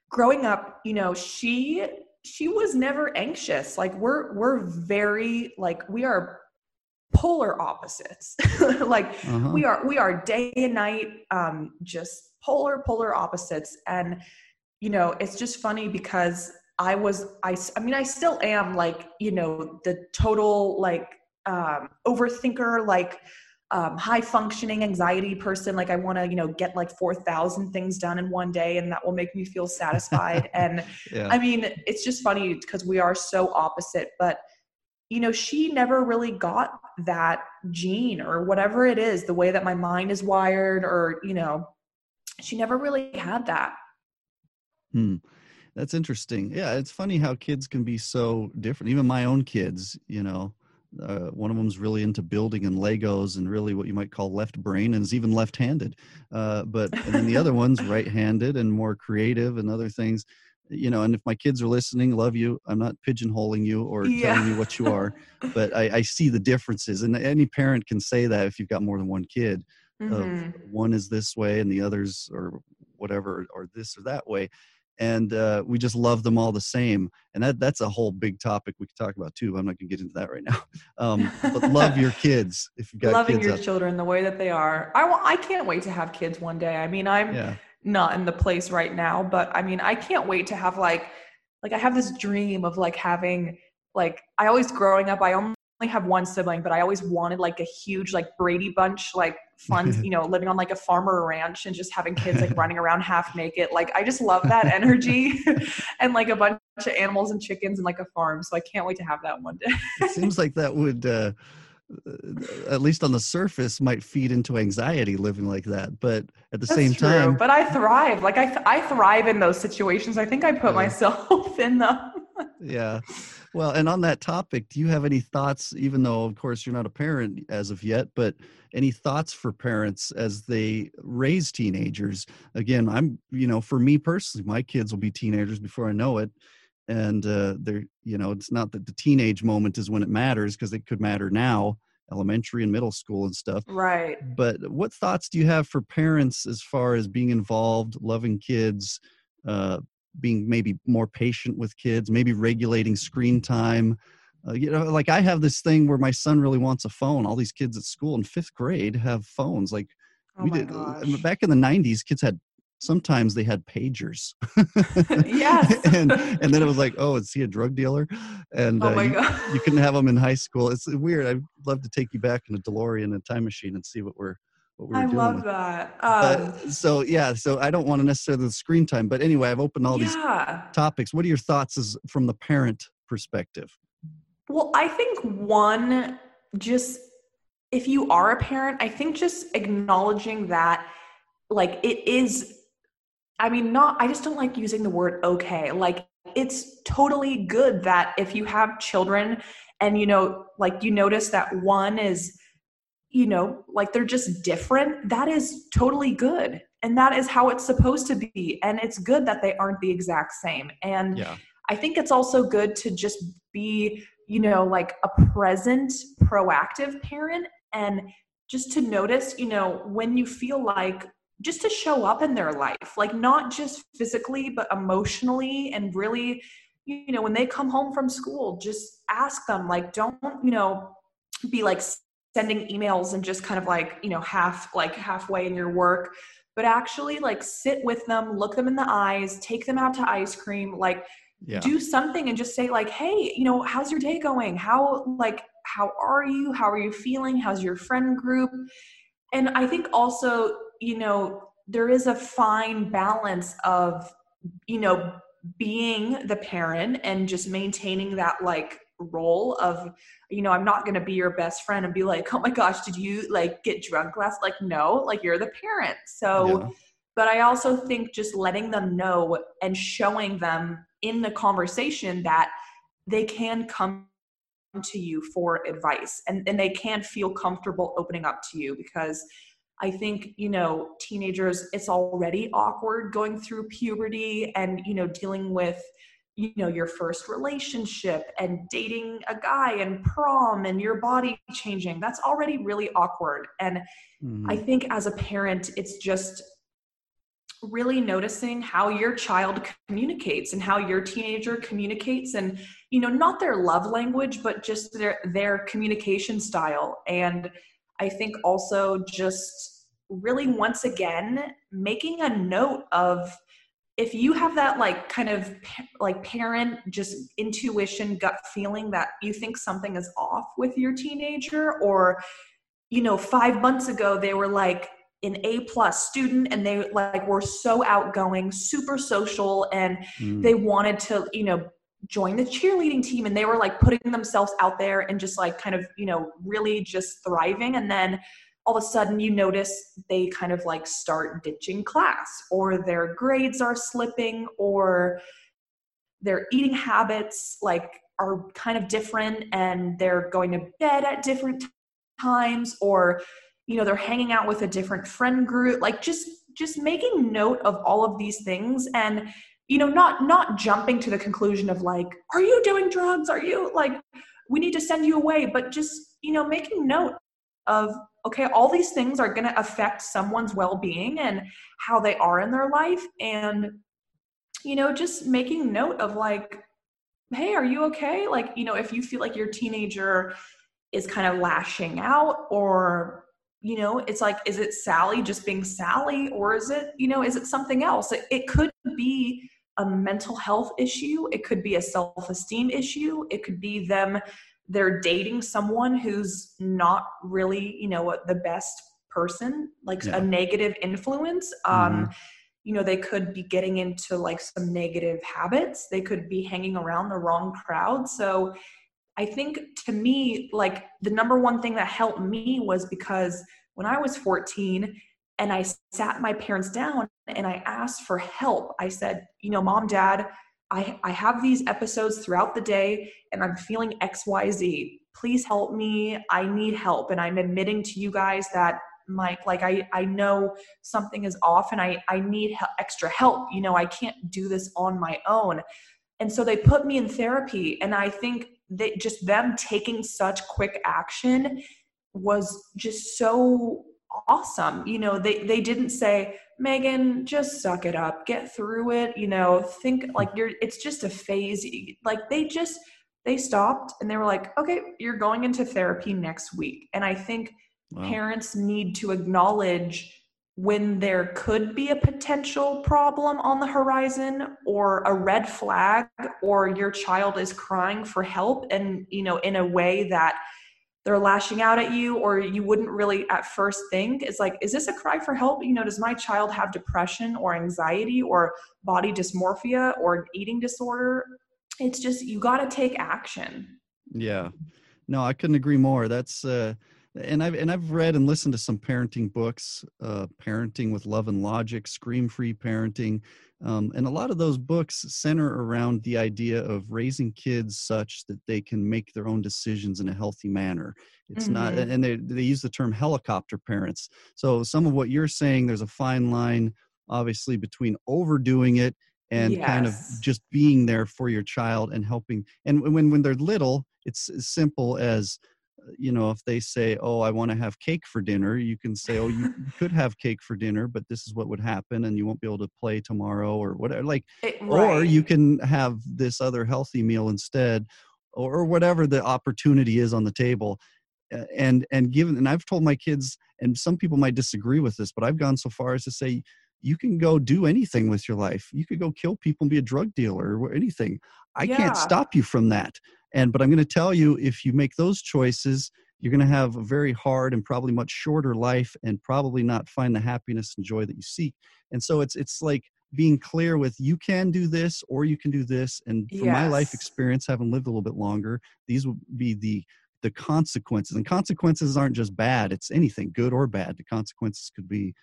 Speaker 3: growing up you know she she was never anxious. Like we're we're very like we are polar opposites. (laughs) Like uh-huh. we are we are day and night um just polar polar opposites. And you know it's just funny because i was i i mean i still am like you know the total like um overthinker. Like um, high functioning anxiety person like i want to you know get like 4000 things done in one day and that will make me feel satisfied (laughs) and yeah. i mean it's just funny because we are so opposite but you know, she never really got that gene or whatever it is, the way that my mind is wired, or, you know, she never really had that.
Speaker 2: Hmm. That's interesting. Yeah, it's funny how kids can be so different. Even my own kids, you know, uh, one of them's really into building and Legos and really what you might call left brain and is even left-handed. Uh, but and then the other (laughs) one's right-handed and more creative and other things you know, and if my kids are listening, love you. I'm not pigeonholing you or yeah. telling you what you are, (laughs) but I, I, see the differences. And any parent can say that if you've got more than one kid, mm-hmm. of one is this way and the others or whatever, or this or that way. And uh, we just love them all the same. And that that's a whole big topic we could talk about too. But I'm not going to get into that right now. (laughs) Um, but love your (laughs) kids if you've got
Speaker 3: loving your children the way that they are. I wa- I can't wait to have kids one day. I mean, I'm
Speaker 2: Yeah,
Speaker 3: not in the place right now, but I mean, I can't wait to have like like I have this dream of like having like I always growing up I only have one sibling, but I always wanted like a huge like Brady bunch like fun, (laughs) you know, living on like a farmer ranch and just having kids like (laughs) running around half naked. Like I just love that energy (laughs) and like a bunch of animals and chickens and like a farm. So I can't wait to have that one day.
Speaker 2: it seems like that would. Uh, uh, at least on the surface might feed into anxiety living like that but at the
Speaker 3: That's
Speaker 2: same
Speaker 3: true,
Speaker 2: time
Speaker 3: but I thrive. Like I, th- I thrive in those situations. I think I put
Speaker 2: Yeah.
Speaker 3: myself in them.
Speaker 2: Yeah well and on that topic do you have any thoughts even though of course you're not a parent as of yet but any thoughts for parents as they raise teenagers again i'm you know for me personally my kids will be teenagers before i know it and uh they're you know it's not that the teenage moment is when it matters because it could matter now elementary and middle school and stuff
Speaker 3: Right.
Speaker 2: but what thoughts do you have for parents as far as being involved loving kids uh, being maybe more patient with kids maybe regulating screen time uh, you know like i have this thing where my son really wants a phone all these kids at school in fifth grade have phones like
Speaker 3: Oh
Speaker 2: we did
Speaker 3: gosh.
Speaker 2: back in the 90s kids had sometimes they had pagers (laughs)
Speaker 3: Yes. (laughs)
Speaker 2: and and then it was like oh is he a drug dealer and
Speaker 3: oh
Speaker 2: uh, you, you couldn't have them in high school. It's weird. I'd love to take you back in a DeLorean and a time machine and see what we're we're
Speaker 3: I love that.
Speaker 2: Uh,
Speaker 3: Um,
Speaker 2: so yeah, so I don't want to necessarily the screen time, but anyway, I've opened all these topics. What are your thoughts as from the parent perspective?
Speaker 3: Well, I think one, just if you are a parent, I think just acknowledging that, like, it is, I mean, not, I just don't like using the word okay. Like, it's totally good that if you have children and, you know, like you notice that one is, you know, like they're just different, that is totally good. And that is how it's supposed to be. And it's good that they aren't the exact same. And
Speaker 2: Yeah,
Speaker 3: I think it's also good to just be, you know, like a present, proactive parent and just to notice, you know, when you feel like just to show up in their life, like not just physically, but emotionally and really, you know, when they come home from school, just ask them, like, don't, you know, be like sending emails and just kind of like, you know, half, like halfway in your work, but actually like sit with them, look them in the eyes, take them out to ice cream, like,
Speaker 2: yeah,
Speaker 3: do something and just say like hey you know how's your day going? How like how are you? How are you feeling? How's your friend group? And i think also you know there is a fine balance of you know being the parent and just maintaining that like role of you know i'm not going to be your best friend and be like oh my gosh did you like get drunk last like no like you're the parent so
Speaker 2: yeah.
Speaker 3: but I also think just letting them know and showing them in the conversation that they can come to you for advice and, and they can feel comfortable opening up to you because I think, you know, teenagers, it's already awkward going through puberty and, you know, dealing with, you know, your first relationship and dating a guy and prom and your body changing. That's already really awkward. And
Speaker 2: Mhm.
Speaker 3: I think as a parent, it's just really noticing how your child communicates and how your teenager communicates and you know not their love language but just their their communication style and i think also just really once again making a note of if you have that like kind of like parent just intuition gut feeling that you think something is off with your teenager or you know 5 months ago they were like an A plus student and they like were so outgoing, super social, and
Speaker 2: Mm.
Speaker 3: they wanted to, you know, join the cheerleading team and they were like putting themselves out there and just like kind of, you know, really just thriving. And then all of a sudden you notice they kind of like start ditching class or their grades are slipping or their eating habits like are kind of different and they're going to bed at different times or you know they're hanging out with a different friend group like just just making note of all of these things and you know not not jumping to the conclusion of like are you doing drugs? Are you like we need to send you away but just you know making note of okay all these things are going to affect someone's well-being and how they are in their life. And you know, just making note of like, hey, are you okay? Like, you know, if you feel like your teenager is kind of lashing out or you know it's like is it sally just being sally or is it you know is it something else? It, it could be a mental health issue. It could be a self-esteem issue. It could be them they're dating someone who's not really you know the best person like yeah. a negative influence um mm-hmm. you know they could be getting into like some negative habits they could be hanging around the wrong crowd so I think to me, like the number one thing that helped me was because when I was 14 and I sat my parents down and I asked for help, I said, you know, mom, dad, I, I have these episodes throughout the day and I'm feeling XYZ. Please help me. I need help. And I'm admitting to you guys that Mike, like I, I know something is off and I, I need extra help. You know, I can't do this on my own. And so they put me in therapy. And I think that just them taking such quick action was just so awesome. You know, they they didn't say, Megan, just suck it up, get through it, you know, think like you're it's just a phase. Like they just they stopped and they were like, okay, you're going into therapy next week. And I think wow. parents need to acknowledge when there could be a potential problem on the horizon or a red flag or your child is crying for help and you know in a way that they're lashing out at you or you wouldn't really at first think it's like is this a cry for help? You know does my child have depression or anxiety or body dysmorphia or eating disorder? It's just you got to take action.
Speaker 2: Yeah. No i couldn't agree more. That's uh and I've and I've read and listened to some parenting books, uh, parenting with love and logic, scream free parenting, um, and a lot of those books center around the idea of raising kids such that they can make their own decisions in a healthy manner. It's mm-hmm. not, and they they use the term helicopter parents. So some of what you're saying, there's a fine line, obviously, between overdoing it and yes. kind of just being there for your child and helping. And when when they're little, it's as simple as you know if they say oh i want to have cake for dinner you can say oh you could have cake for dinner but this is what would happen and you won't be able to play tomorrow or whatever like it, right. or you can have this other healthy meal instead or, or whatever the opportunity is on the table and and given and i've told my kids and some people might disagree with this but i've gone so far as to say you can go do anything with your life you could go kill people and be a drug dealer or anything i yeah. can't stop you from that and but I'm going to tell you, if you make those choices, you're going to have a very hard and probably much shorter life, and probably not find the happiness and joy that you seek. And so it's it's like being clear with you can do this or you can do this. And from yes. my life experience, having lived a little bit longer, these would be the the consequences. And consequences aren't just bad; it's anything, good or bad. The consequences could be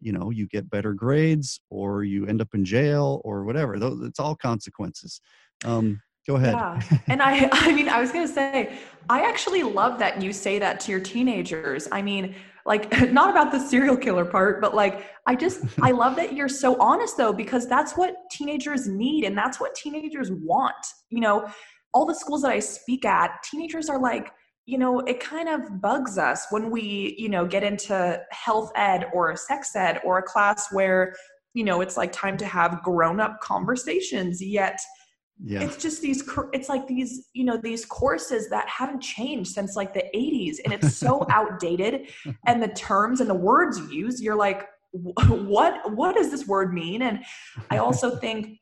Speaker 2: you know you get better grades or you end up in jail or whatever it's all consequences um, Go ahead. Yeah.
Speaker 3: and I (laughs) I mean I was going to say I actually love that you say that to your teenagers. I mean, like (laughs) not about the serial killer part, but like I just I (laughs) love that you're so honest though because that's what teenagers need and that's what teenagers want. You know, all the schools that I speak at, teenagers are like you know, it kind of bugs us when we, you know, get into health ed or sex ed or a class where, you know, it's like time to have grown up conversations, yet yeah. it's just these it's like these you know these courses that haven't changed since like the 80s and it's so (laughs) outdated and the terms and the words used you're like what what does this word mean and i also (laughs) think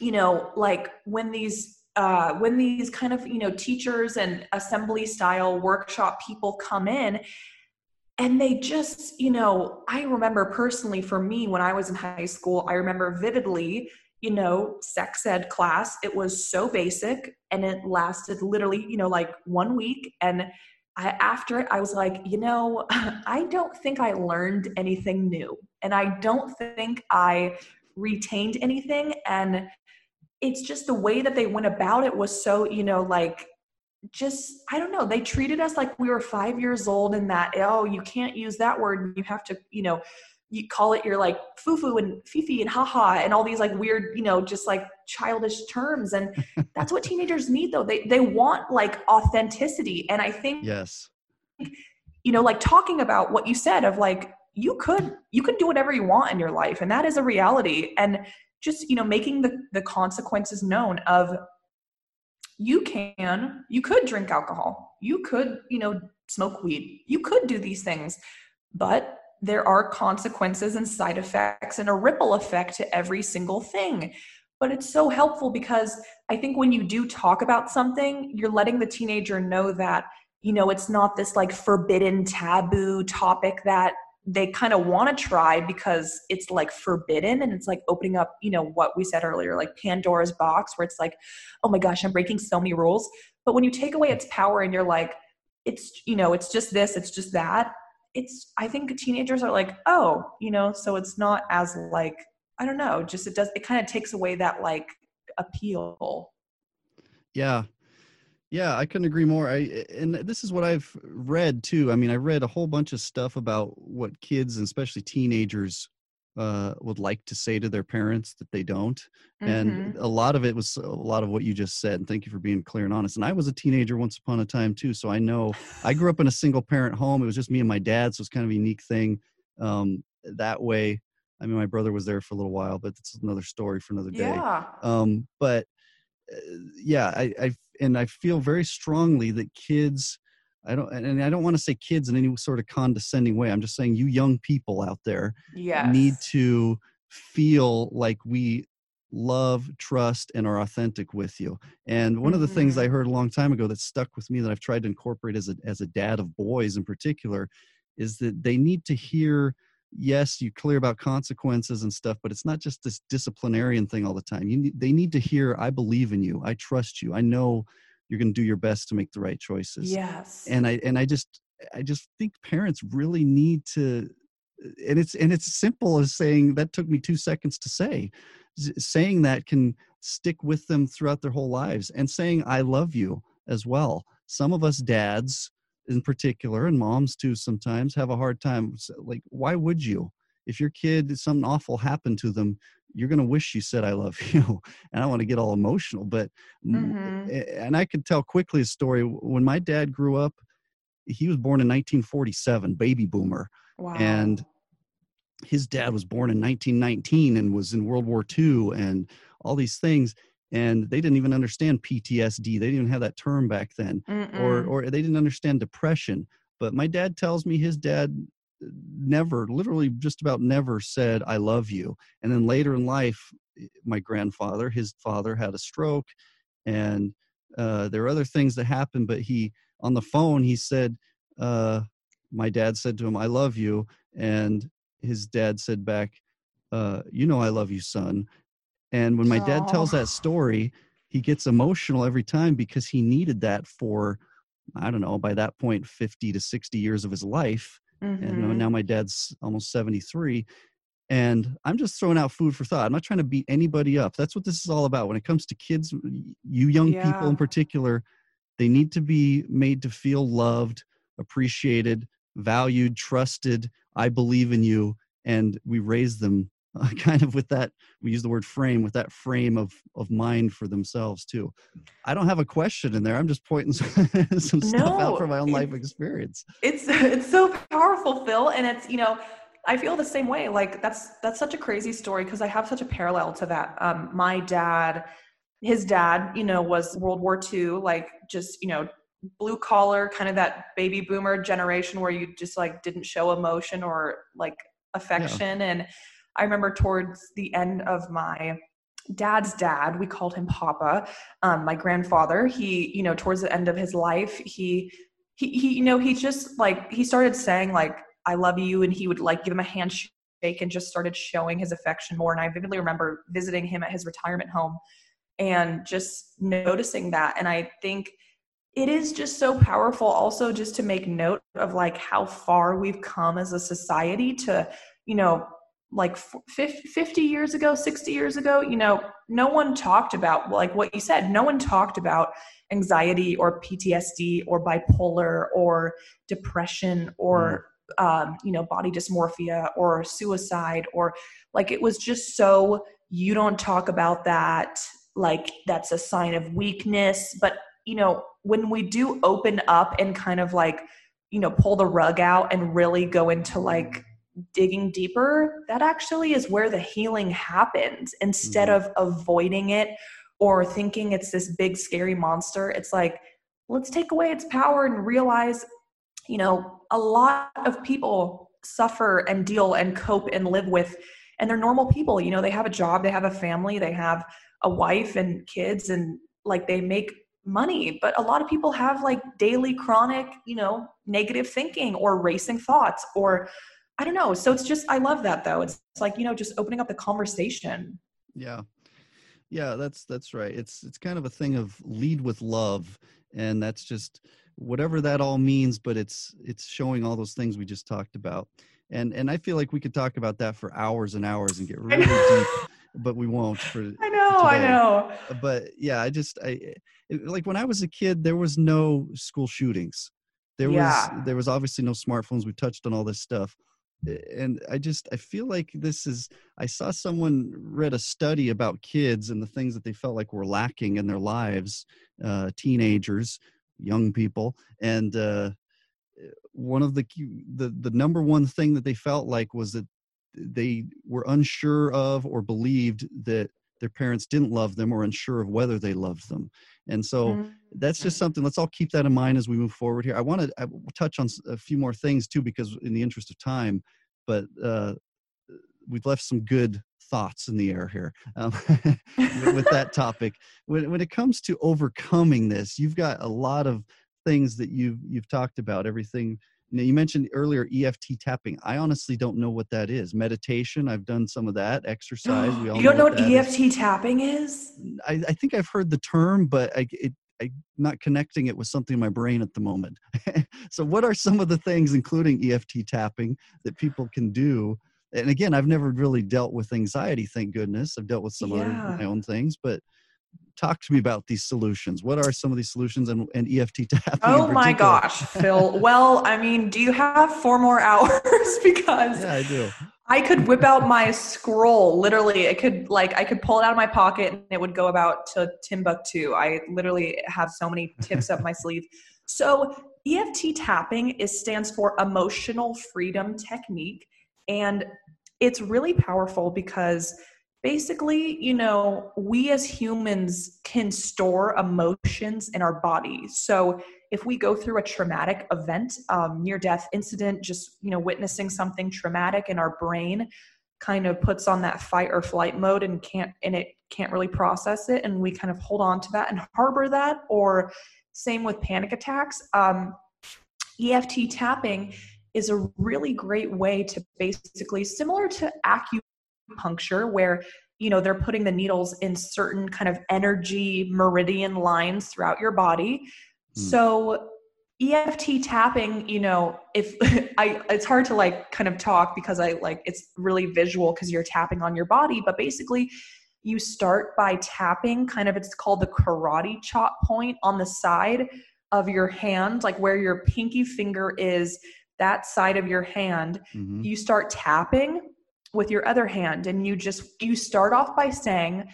Speaker 3: you know like when these uh, when these kind of you know teachers and assembly style workshop people come in and they just you know i remember personally for me when i was in high school i remember vividly you know, sex ed class. It was so basic and it lasted literally, you know, like one week. And I, after it, I was like, you know, (laughs) I don't think I learned anything new. And I don't think I retained anything. And it's just the way that they went about it was so, you know, like, just I don't know. They treated us like we were five years old, and that oh, you can't use that word. You have to, you know, you call it your like foo-foo and fifi and haha and all these like weird you know just like childish terms. And (laughs) that's what teenagers need though. They they want like authenticity. And i think
Speaker 2: yes.
Speaker 3: you know like talking about what you said of like you could you can do whatever you want in your life and that is a reality. And just you know making the the consequences known of you can you could drink alcohol. You could you know smoke weed. You could do these things. But there are consequences and side effects and a ripple effect to every single thing. But it's so helpful because i think when you do talk about something you're letting the teenager know that you know it's not this like forbidden taboo topic that they kind of want to try because it's like forbidden and it's like opening up you know what we said earlier like pandora's box where it's like oh my gosh i'm breaking so many rules. But when you take away its power and you're like it's you know it's just this it's just that it's i think teenagers are like oh you know so it's not as like i don't know just it does it kind of takes away that like appeal
Speaker 2: yeah yeah, I couldn't agree more. I and this is what I've read too. I mean, I read a whole bunch of stuff about what kids and especially teenagers uh, would like to say to their parents that they don't. Mm-hmm. And a lot of it was a lot of what you just said. And thank you for being clear and honest. And I was a teenager once upon a time too, so I know I grew up in a single parent home. It was just me and my dad, so it's kind of a unique thing. Um, that way, I mean, my brother was there for a little while, but it's another story for another day.
Speaker 3: Yeah.
Speaker 2: Um, but uh, yeah, I, I and I feel very strongly that kids. I don't, and I don't want to say kids in any sort of condescending way. I'm just saying you young people out there
Speaker 3: yes.
Speaker 2: need to feel like we love, trust, and are authentic with you. And one mm-hmm. of the things I mm-hmm. heard a long time ago that stuck with me that I've tried to incorporate as a as a dad of boys in particular is that they need to hear yes you clear about consequences and stuff but it's not just this disciplinarian thing all the time you need, they need to hear i believe in you i trust you i know you're going to do your best to make the right choices.
Speaker 3: Yes.
Speaker 2: And i and i just i just think parents really need to and it's and it's simple as saying that took me two seconds to say. Saying that can stick with them throughout their whole lives and saying i love you as well. Some of us dads in particular and moms too sometimes have a hard time like why would you? If your kid something awful happened to them you're going to wish you said i love (laughs) you and i want to get all emotional but mm-hmm. and i could tell quickly a story when my dad grew up he was born in 1947 baby boomer
Speaker 3: wow.
Speaker 2: and his dad was born in 1919 and was in world war ii and all these things and they didn't even understand PTSD. They didn't even have that term back then, Mm-mm. or or they didn't understand depression. But my dad tells me his dad never, literally just about never said "I love you." And then later in life, eh, my grandfather, his father, had a stroke, and uh, there are other things that happened. But he, on the phone, he said, uh, "My dad said to him, I love you," and his dad said back, uh, "You know I love you, son." And when my Aww. dad tells that story, he gets emotional every time because he needed that for, I don't know, by that point, 50 to 60 years of his life. Mm-hmm. And now my dad's almost 73. And I'm just throwing out food for thought. I'm not trying to beat anybody up. That's what this is all about. When it comes to kids, you young yeah. people in particular, they need to be made to feel loved, appreciated, valued, trusted. I believe in you. And we raise them uh, (laughs) kind of with that we use the word frame with that frame of of mind for themselves too. I don't have a question in there i'm just pointing some, (laughs) some stuff no, out from my own life experience.
Speaker 3: it's (laughs) it's so powerful phil and it's you know i feel the same way like that's that's such a crazy story because i have such a parallel to that. Um my dad his dad you know was world war ii like just you know blue collar kind of that baby boomer generation where you just like didn't show emotion or like affection yeah. and I remember towards the end of my dad's dad we called him papa um, my grandfather. He you know towards the end of his life he he, he you know he just like he started saying like i love you and he would like give him a handshake and just started showing his affection more. And i vividly remember visiting him at his retirement home and just noticing that. And i think it is just so powerful also just to make note of like how far we've come as a society to you know like 50 years ago 60 years ago you know no one talked about like what you said no one talked about anxiety or ptsd or bipolar or depression or mm. um, you know body dysmorphia or suicide or like it was just so you don't talk about that like that's a sign of weakness but you know when we do open up and kind of like you know pull the rug out and really go into like digging deeper, that actually is where the healing happens instead
Speaker 2: Mhm.
Speaker 3: of avoiding it or thinking it's this big scary monster. It's like, let's take away its power and realize, you know, a lot of people suffer and deal and cope and live with, and they're normal people. You know, they have a job, they have a family, they have a wife and kids, and like they make money. But a lot of people have like daily chronic, you know, negative thinking or racing thoughts or I don't know. So it's just, I love that though. It's, it's like, you know, just opening up the conversation.
Speaker 2: Yeah. Yeah, that's that's right. It's it's kind of a thing of lead with love and that's just whatever that all means, but it's it's showing all those things we just talked about. And and I feel like we could talk about that for hours and hours and get (laughs) really deep, but we won't for
Speaker 3: I know, I know.
Speaker 2: but yeah, I just I it, like when I was a kid, there was no school shootings. There
Speaker 3: Yeah.
Speaker 2: was there was obviously no smartphones. We touched on all this stuff, and I just I feel like this is. I saw someone read a study about kids and the things that they felt like were lacking in their lives, uh, teenagers, young people, and uh, one of the the the number one thing that they felt like was that they were unsure of or believed that their parents didn't love them or unsure of whether they loved them. And so
Speaker 3: Mm.
Speaker 2: that's just something let's all keep that in mind as we move forward here. I want to touch on a few more things too because in the interest of time but uh, we've left some good thoughts in the air here um, (laughs) with, with that (laughs) topic. When, when it comes to overcoming this you've got a lot of things that you've you've talked about everything you, you mentioned earlier eft tapping i honestly don't know what that is meditation i've done some of that exercise we (gasps) all
Speaker 3: you don't know what
Speaker 2: that is.
Speaker 3: EFT tapping is?
Speaker 2: I, I think I've heard the term, but I, it, I'm not connecting it with something in my brain at the moment. (laughs) so, what are some of the things, including EFT tapping, that people can do? And again, I've never really dealt with anxiety, thank goodness. I've dealt with some other my own things, but talk to me about these solutions. What are some of these solutions and, and EFT tapping? in
Speaker 3: Oh my gosh, Phil. Well, I mean, do you have four more (laughs) hours? because
Speaker 2: Yeah, I do.
Speaker 3: I could whip out my scroll. Literally, it could like I could pull it out of my pocket and it would go about to Timbuktu. I literally have so many tips up my sleeve. So EFT tapping is stands for emotional freedom technique, and it's really powerful because basically, you know, we as humans can store emotions in our body. So if we go through a traumatic event, um, near death incident, just you know, witnessing something traumatic in our brain kind of puts on that fight or flight mode and can't and it can't really process it and we kind of hold on to that and harbor that or same with panic attacks um, eft tapping is a really great way to basically similar to acupuncture where you know they're putting the needles in certain kind of energy meridian lines throughout your body
Speaker 2: Hmm.
Speaker 3: so EFT tapping, you know, if (laughs) I it's hard to like kind of talk because I like it's really visual because you're tapping on your body, but basically you start by tapping kind of it's called the karate chop point on the side of your hand, like where your pinky finger is, that side of your hand.
Speaker 2: Mhm.
Speaker 3: You start tapping with your other hand and you just you start off by saying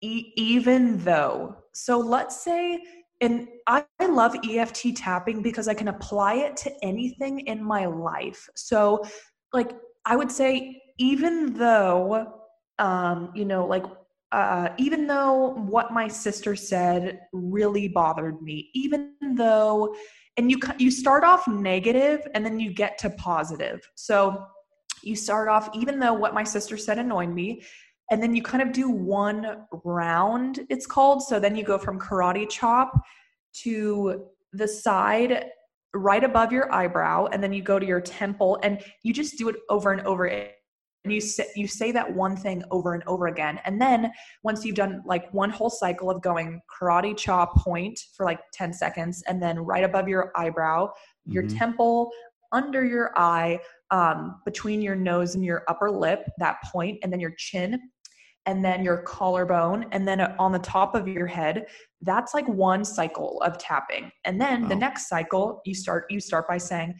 Speaker 3: e- even though. So let's say and I, I love EFT tapping because I can apply it to anything in my life. So, like, I would say, even though, um, you know, like, uh, even though what my sister said really bothered me, even though, and you you start off negative and then you get to positive. So, you start off, even though what my sister said annoyed me, and then you kind of do one round it's called so then you go from karate chop to the side right above your eyebrow and then you go to your temple and you just do it over and over and you say, you say that one thing over and over again and then once you've done like one whole cycle of going karate chop point for like 10 seconds and then right above your eyebrow your
Speaker 2: Mhm.
Speaker 3: temple under your eye um, between your nose and your upper lip that point and then your chin and then your collarbone and then on the top of your head that's like one cycle of tapping. And then the next cycle you start you start by saying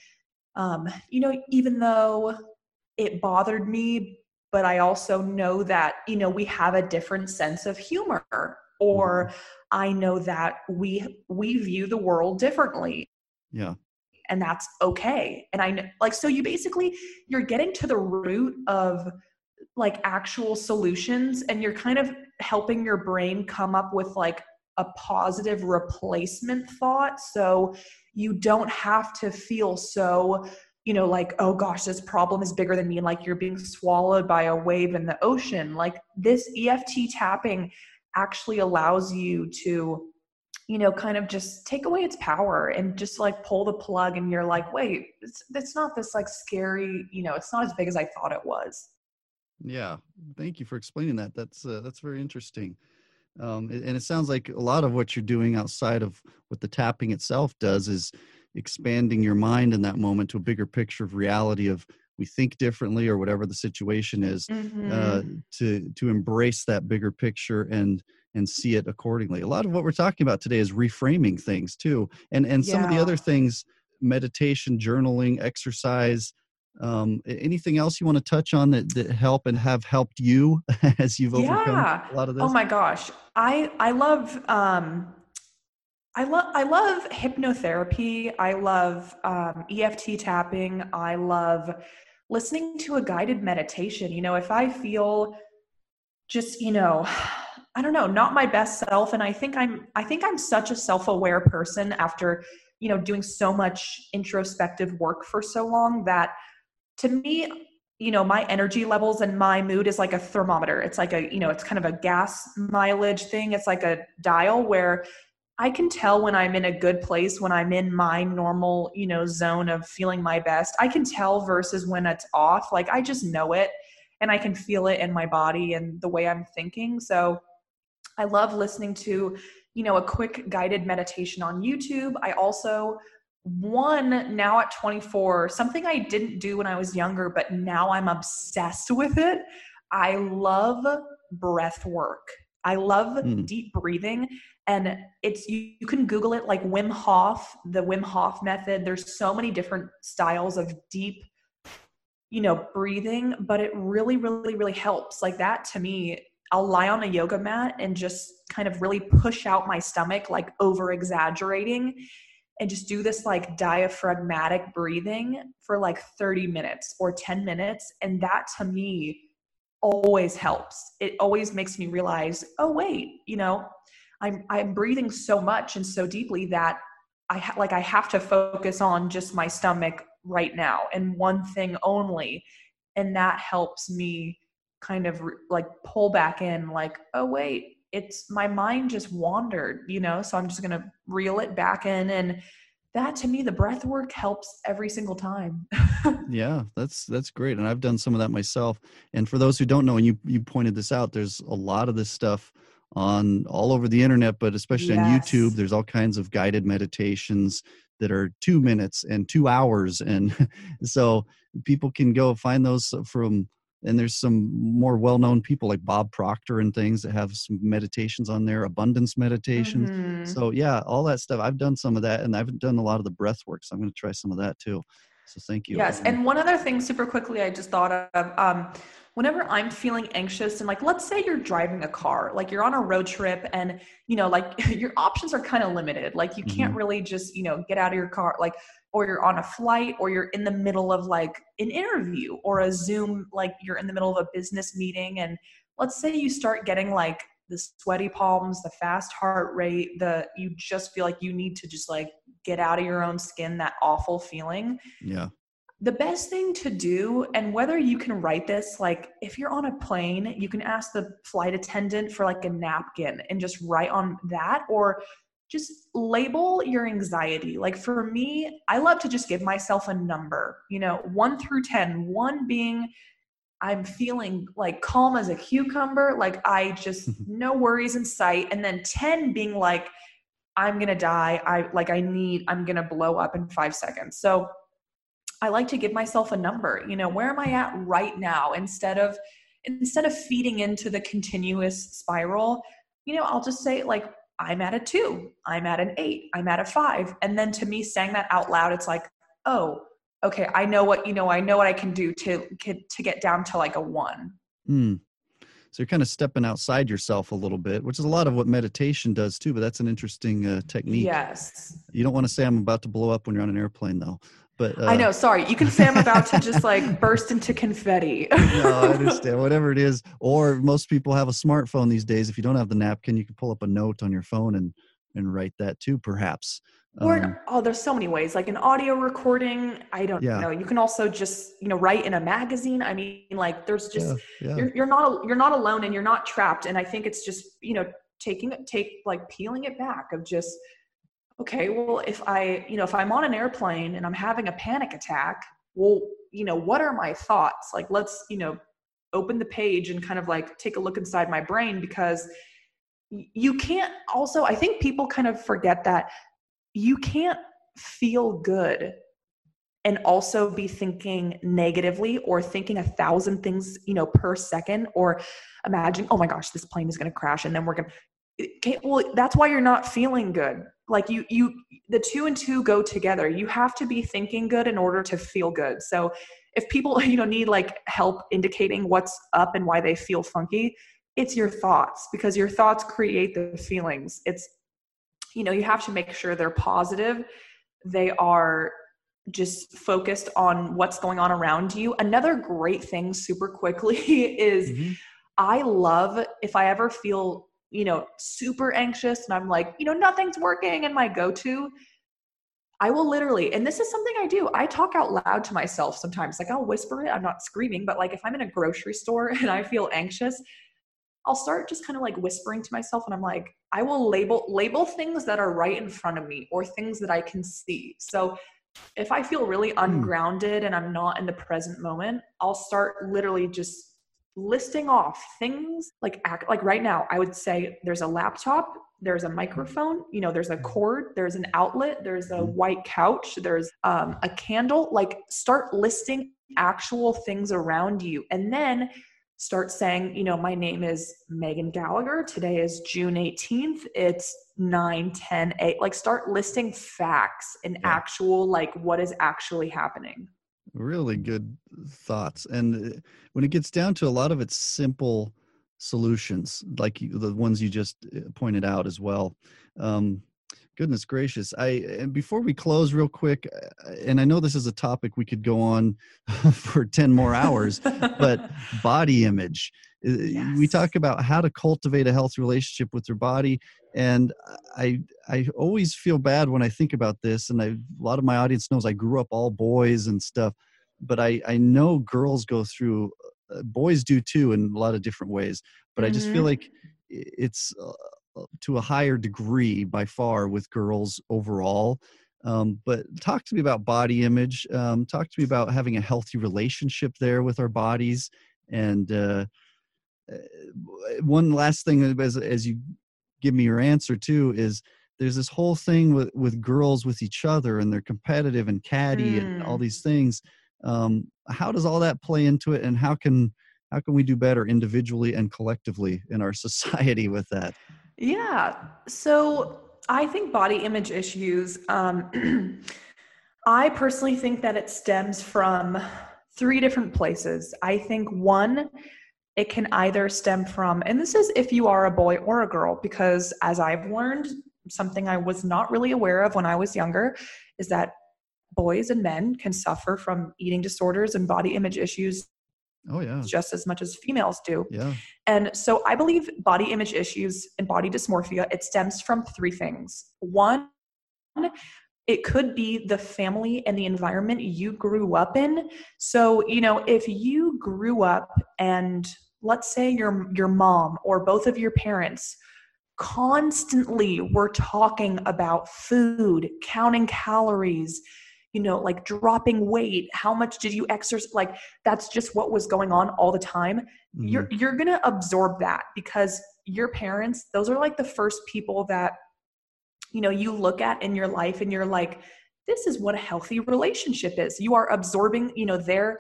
Speaker 3: um, you know even though it bothered me but i also know that you know we have a different sense of humor or i know that we we view the world differently.
Speaker 2: Yeah.
Speaker 3: And that's okay. And i know like so you basically you're getting to the root of like actual solutions and you're kind of helping your brain come up with like a positive replacement thought. So you don't have to feel so you know like oh gosh this problem is bigger than me and like you're being swallowed by a wave in the ocean. Like this EFT tapping actually allows you to you know kind of just take away its power and just like pull the plug and you're like wait it's, it's not this like scary you know it's not as big as i thought it was.
Speaker 2: Yeah. Thank you for explaining that. That's uh, that's very interesting. Um, and it sounds like a lot of what you're doing outside of what the tapping itself does is expanding your mind in that moment to a bigger picture of reality of we think differently or whatever the situation is
Speaker 3: mm-hmm.
Speaker 2: uh, to to embrace that bigger picture and and see it accordingly. A lot of what we're talking about today is reframing things too and and some
Speaker 3: yeah.
Speaker 2: of the other things meditation journaling exercise um, anything else you want to touch on that, that help and have helped you (laughs) as you've overcome
Speaker 3: yeah.
Speaker 2: a lot of this?
Speaker 3: oh my gosh. I i love um i love i love hypnotherapy. I love um, eft tapping. I love listening to a guided meditation. You know if i feel just you know i don't know not my best self and i think i'm i think i'm such a self-aware person after you know doing so much introspective work for so long that to me you know my energy levels and my mood is like a thermometer. It's like a you know it's kind of a gas mileage thing. It's like a dial where i can tell when i'm in a good place when i'm in my normal you know zone of feeling my best. I can tell versus when it's off. Like i just know it and i can feel it in my body and the way i'm thinking. So i love listening to you know a quick guided meditation on youtube. I also one now at 24 something i didn't do when i was younger but now i'm obsessed with it. I love breath work. I love
Speaker 2: Mm.
Speaker 3: deep breathing and it's you, you can google it like wim hof the wim hof method. There's so many different styles of deep you know breathing but it really really really helps. Like that to me i'll lie on a yoga mat and just kind of really push out my stomach like over exaggerating and just do this like diaphragmatic breathing for like 30 minutes or 10 minutes. And that to me always helps. It always makes me realize, oh, wait, you know, I'm, I'm breathing so much and so deeply that I ha- like I have to focus on just my stomach right now and one thing only. And that helps me kind of like pull back in like, oh, wait, it's my mind just wandered, you know, so I'm just going to reel it back in. And that to me, the breath work helps every single time. (laughs)
Speaker 2: yeah that's that's great and i've done some of that myself and for those who don't know and you you pointed this out there's a lot of this stuff on all over the internet but especially on youtube there's all kinds of guided meditations that are two minutes and two hours and (laughs) so people can go find those from and there's some more well-known people like bob proctor and things that have some meditations on there abundance meditations
Speaker 3: Mhm.
Speaker 2: so yeah all that stuff i've done some of that and i've done a lot of the breath work so i'm going to try some of that too so thank you
Speaker 3: Yes, and one other thing, super quickly, I just thought of. Um, whenever I'm feeling anxious, and like, let's say you're driving a car, like you're on a road trip, and you know, like (laughs) your options are kind of limited. Like you can't mm-hmm. really just, you know, get out of your car, like, or you're on a flight, or you're in the middle of like an interview or a Zoom, like you're in the middle of a business meeting, and let's say you start getting like the sweaty palms, the fast heart rate, the you just feel like you need to just like get out of your own skin, that awful feeling.
Speaker 2: Yeah
Speaker 3: the best thing to do and whether you can write this like if you're on a plane you can ask the flight attendant for like a napkin and just write on that or just label your anxiety. Like for me i love to just give myself a number you know 1 through 10 1 being i'm feeling like calm as a cucumber like i just (laughs) no worries in sight. And then 10 being like i'm gonna die. I like i need i'm gonna blow up in five seconds. So I like to give myself a number. You know, where am I at right now? Instead of instead of feeding into the continuous spiral, you know, I'll just say like I'm at a 2, I'm at an 8, I'm at a 5. And then to me saying that out loud it's like, "Oh, okay, I know what, you know, I know what I can do to to get down to like a 1."
Speaker 2: Mm. So you're kind of stepping outside yourself a little bit, which is a lot of what meditation does too. But that's an interesting uh, technique.
Speaker 3: Yes.
Speaker 2: You don't want to say I'm about to blow up when you're on an airplane, though. But uh,
Speaker 3: I know. Sorry, you can say I'm about to just like (laughs) burst into confetti.
Speaker 2: no, I (laughs) understand. Whatever it is, or most people have a smartphone these days. If you don't have the napkin, you can pull up a note on your phone and and write that too, perhaps.
Speaker 3: Or
Speaker 2: Um,
Speaker 3: oh, there's so many ways. Like an audio recording. I don't
Speaker 2: Yeah.
Speaker 3: know. You can also just you know write in a magazine. I mean, like there's just
Speaker 2: yeah, yeah.
Speaker 3: you're you're not you're not alone and you're not trapped. And I think it's just you know taking it take like peeling it back of just okay well if i you know if i'm on an airplane and i'm having a panic attack well you know what are my thoughts? Like let's you know open the page and kind of like take a look inside my brain because you can't also i think people kind of forget that you can't feel good and also be thinking negatively or thinking a thousand things you know per second or imagine oh my gosh this plane is going to crash and then we're going to well that's why you're not feeling good like you you the two and two go together. You have to be thinking good in order to feel good. So if people (laughs) you know need like help indicating what's up and why they feel funky it's your thoughts because your thoughts create the feelings. It's you know you have to make sure they're positive. They are just focused on what's going on around you. Another great thing super quickly (laughs) is
Speaker 2: Mhm.
Speaker 3: I love if I ever feel, you know, super anxious and I'm like, you know, nothing's working and my go to, I will literally, and this is something I do, I talk out loud to myself sometimes. Like I'll whisper it, I'm not screaming, but like if I'm in a grocery store (laughs) and I feel anxious, I'll start just kind of like whispering to myself and I'm like, I will label label things that are right in front of me or things that I can see. So if I feel really hmm. ungrounded and I'm not in the present moment, I'll start literally just listing off things like act like right now i would say there's a laptop there's a mm-hmm. microphone you know there's a mm-hmm. cord there's an outlet there's a mm-hmm. white couch there's um, a candle like start listing actual things around you. And then start saying you know my name is megan gallagher. Today is june 18th it's 9 10 8 like start listing facts and
Speaker 2: Yeah.
Speaker 3: actual like what is actually happening
Speaker 2: really good thoughts and uh, when it gets down to a lot of it's simple solutions like the ones you just uh, pointed out as well um, goodness gracious i and before we close real quick uh, and i know this is a topic we could go on (laughs) for 10 more hours but (laughs) body image Uh, we talk about how to cultivate a healthy relationship with your body and i i always feel bad when i think about this and I, a lot of my audience knows i grew up all boys and stuff but i i know girls go through uh, boys do too in a lot of different ways but i just feel
Speaker 3: Mhm.
Speaker 2: like it's uh, to a higher degree by far with girls overall um, but talk to me about body image um, talk to me about having a healthy relationship there with our bodies and uh, uh, one last thing as, as you give me your answer too is there's this whole thing with, with girls with each other and they're competitive and catty and all
Speaker 3: Mm.
Speaker 2: these things um, how does all that play into it and how can how can we do better individually and collectively in our (laughs) society with that
Speaker 3: Yeah. So I think body image issues, um, (clears throat) I personally think that it stems from three different places. I think one, it can either stem from, and this is if you are a boy or a girl, because as I've learned, something I was not really aware of when I was younger is that boys and men can suffer from eating disorders and body image issues
Speaker 2: oh yeah
Speaker 3: just as much as females do.
Speaker 2: yeah
Speaker 3: And so I believe body image issues and body dysmorphia, it stems from three things. One, it could be the family and the environment you grew up in. So, you know, if you grew up and let's say your your mom or both of your parents constantly were talking about food, counting calories, you know, like dropping weight, how much did you exercise? Like that's just what was going on all the time
Speaker 2: Mhm.
Speaker 3: you're you're going to absorb that because your parents those are like the first people that you know you look at in your life and you're like this is what a healthy relationship is you are absorbing you know their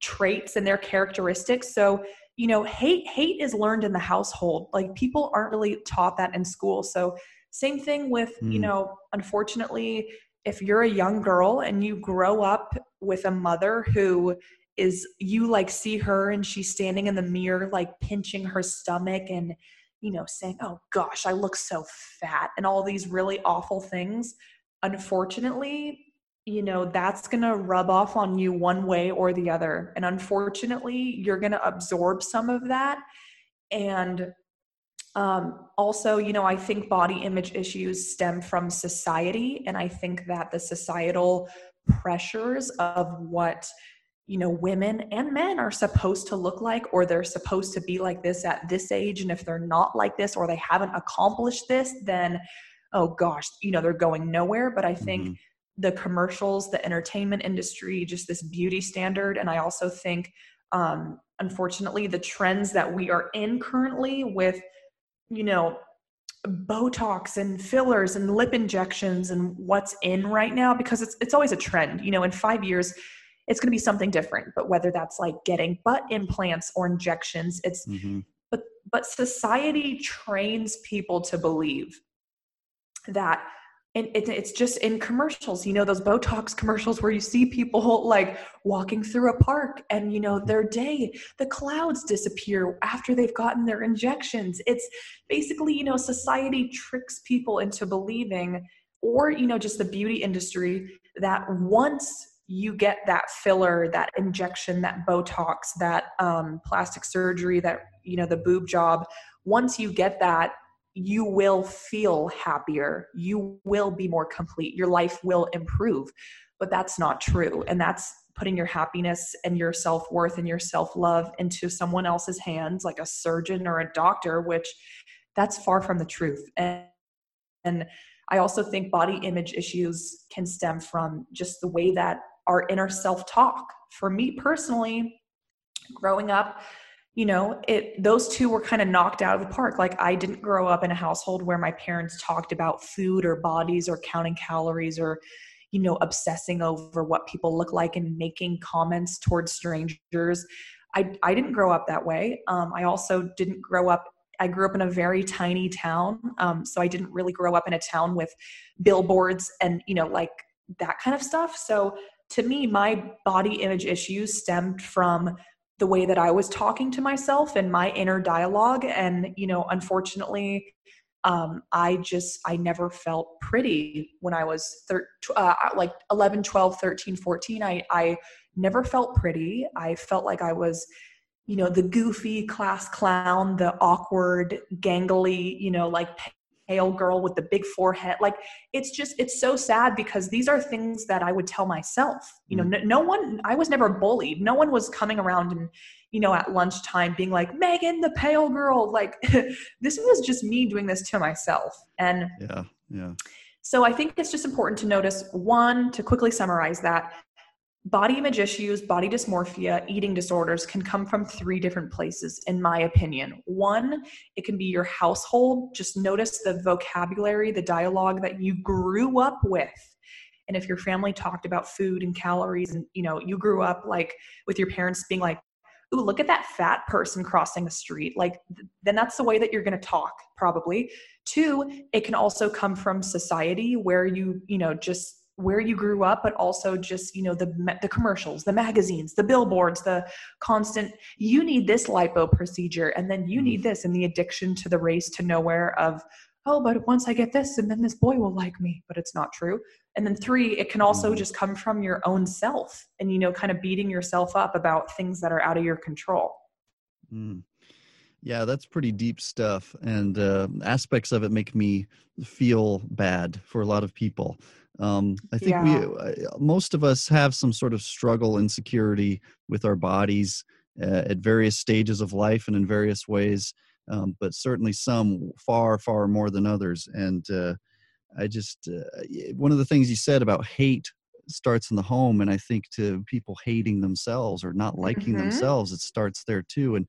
Speaker 3: traits and their characteristics so you know hate hate is learned in the household like people aren't really taught that in school so same thing with you
Speaker 2: Mm.
Speaker 3: know unfortunately if you're a young girl and you grow up with a mother who is you like see her and she's standing in the mirror like pinching her stomach and you know saying oh gosh i look so fat and all these really awful things unfortunately you know that's going to rub off on you one way or the other. And unfortunately you're going to absorb some of that. And um, also you know i think body image issues stem from society. And i think that the societal pressures of what you know women and men are supposed to look like or they're supposed to be like this at this age. And if they're not like this or they haven't accomplished this then oh gosh you know they're going nowhere. But i think mm-hmm. The commercials the entertainment industry just this beauty standard and i also think um unfortunately the trends that we are in currently with you know botox and fillers and lip injections and what's in right now because it's it's always a trend you know in 5 years it's going to be something different but whether that's like getting butt implants or injections it's mm-hmm. but but society trains people to believe that and it, it's just in commercials you know those botox commercials where you see people like walking through a park and you know their day the clouds disappear after they've gotten their injections it's basically you know society tricks people into believing or you know just the beauty industry that once you get that filler, that injection, that Botox, that um, plastic surgery, that you know the boob job. Once you get that, you will feel happier. You will be more complete. Your life will improve. But that's not true, and that's putting your happiness and your self worth and your self love into someone else's hands, like a surgeon or a doctor, which that's far from the truth. And, and I also think body image issues can stem from just the way that our inner self talk. For me personally, growing up, you know, it those two were kind of knocked out of the park. Like I didn't grow up in a household where my parents talked about food or bodies or counting calories or you know, obsessing over what people look like and making comments towards strangers. I, I didn't grow up that way. Um, I also didn't grow up I grew up in a very tiny town, um, so I didn't really grow up in a town with billboards and you know like that kind of stuff. So to me, my body image issues stemmed from the way that I was talking to myself and my inner dialogue. And, you know, unfortunately, um, I just, I never felt pretty when I was thir- uh, like 11, 12, 13, 14. I, I never felt pretty. I felt like I was, you know, the goofy class clown, the awkward, gangly, you know, like pale girl with the big forehead. Like it's just it's so sad because these are things that i would tell myself. You know mm. no, no, one i was never bullied. No one was coming around and you know at lunchtime being like megan the pale girl. Like (laughs) this was just me doing this to myself. And
Speaker 2: yeah yeah.
Speaker 3: so i think it's just important to notice one to quickly summarize that body image issues, body dysmorphia, eating disorders can come from three different places, in my opinion. One, it can be your household. Just notice the vocabulary, the dialogue that you grew up with. And if your family talked about food and calories, and you know, you grew up like with your parents being like, Ooh, look at that fat person crossing the street. Like, then that's the way that you're going to talk, probably. Two, it can also come from society where you, you know, just where you grew up but also just you know the the commercials the magazines the billboards the constant you need this lipo procedure and then you need mm-hmm. this and the addiction to the race to nowhere of oh but once i get this and then this boy will like me but it's not true and then three it can also mm-hmm. just come from your own self and you know kind of beating yourself up about things that are out of your control
Speaker 2: mm. Yeah, that's pretty deep stuff, and uh, aspects of it make me feel bad for a lot of people. Um, I think yeah. we, uh, most of us, have some sort of struggle, and insecurity with our bodies uh, at various stages of life and in various ways, um, but certainly some far, far more than others. And uh, I just, uh, one of the things you said about hate starts in the home, and I think to people hating themselves or not liking mm-hmm. themselves, it starts there too. And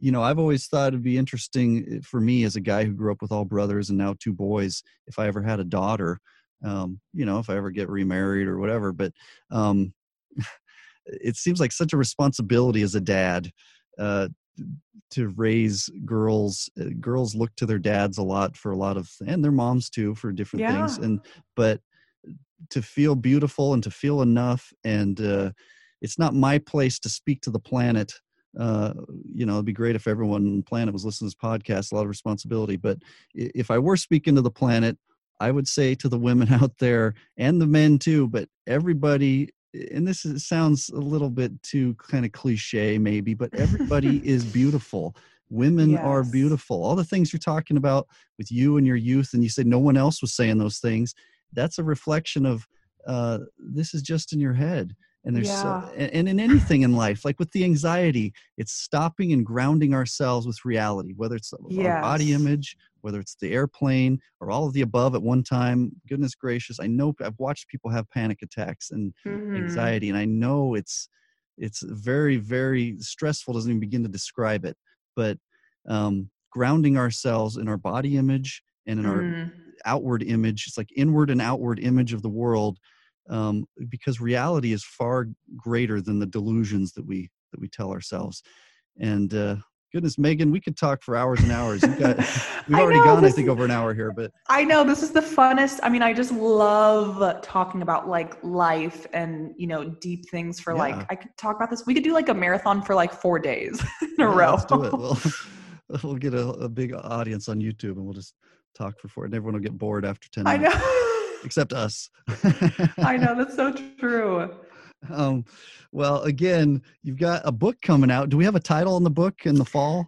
Speaker 2: you know, I've always thought it'd be interesting eh, for me as a guy who grew up with all brothers and now two boys, if I ever had a daughter um, you know, if I ever get remarried or whatever. But um, (laughs) it seems like such a responsibility as a dad uh, to raise girls. Uh, girls look to their dads a lot for a lot of, and their moms too for different yeah. things. And but to feel beautiful and to feel enough and uh, it's not my place to speak to the planet uh, you know, it'd be great if everyone on the planet was listening to this podcast, a lot of responsibility. But if I were speaking to the planet, I would say to the women (laughs) out there and the men too, but everybody, and this is, sounds a little bit too kind of cliche maybe, but everybody (laughs) is beautiful. Women yes. are beautiful. All the things you're talking about with you and your youth, and you said no one else was saying those things. That's a reflection of uh, this is just in your head and there's yeah. so, and in anything in life like with the anxiety it's stopping and grounding ourselves with reality whether it's yes. our body image whether it's the airplane or all of the above at one time goodness gracious i know i've watched people have panic attacks and mm-hmm. anxiety and i know it's it's very very stressful doesn't even begin to describe it but um, grounding ourselves in our body image and in mm-hmm. our outward image it's like inward and outward image of the world um, because reality is far greater than the delusions that we that we tell ourselves and uh, goodness megan we could talk for hours and hours You've got, (laughs) we've already know, gone i think over an hour here but
Speaker 3: i know this is the funnest i mean i just love talking about like life and you know deep things for yeah. like i could talk about this we could do like a marathon for like four days (laughs) in a row
Speaker 2: let's do it we'll, (laughs) we'll get a, a, big audience on youtube and we'll just talk for four and everyone will get bored after 10 minutes. i know except us.
Speaker 3: I know that's so true.
Speaker 2: Um, well, again, you've got a book coming out. Do we have a title on the book in the fall?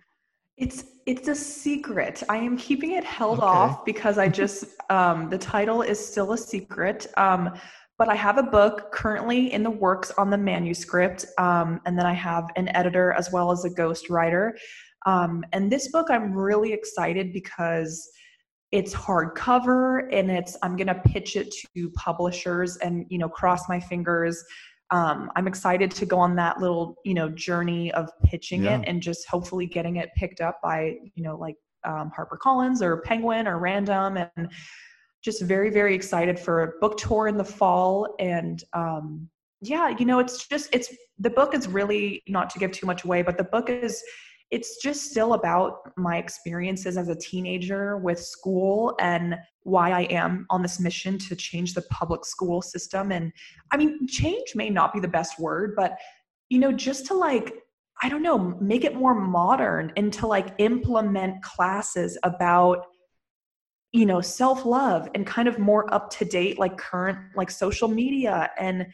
Speaker 3: It's it's a secret. I am keeping it held okay. off because I just (laughs) um, the title is still a secret. Um, but I have a book currently in the works on the manuscript, um, and then I have an editor as well as a ghost writer. Um, and this book, I'm really excited because it's hardcover and it's i'm going to pitch it to publishers and you know cross my fingers um, i'm excited to go on that little you know journey of pitching yeah. it and just hopefully getting it picked up by you know like um, harper collins or penguin or random and just very very excited for a book tour in the fall and um, yeah you know it's just it's the book is really not to give too much away but the book is it's just still about my experiences as a teenager with school and why I am on this mission to change the public school system. And I mean, change may not be the best word, but you know, just to like, I don't know, make it more modern and to like implement classes about you know self-love and kind of more up to date like current like social media and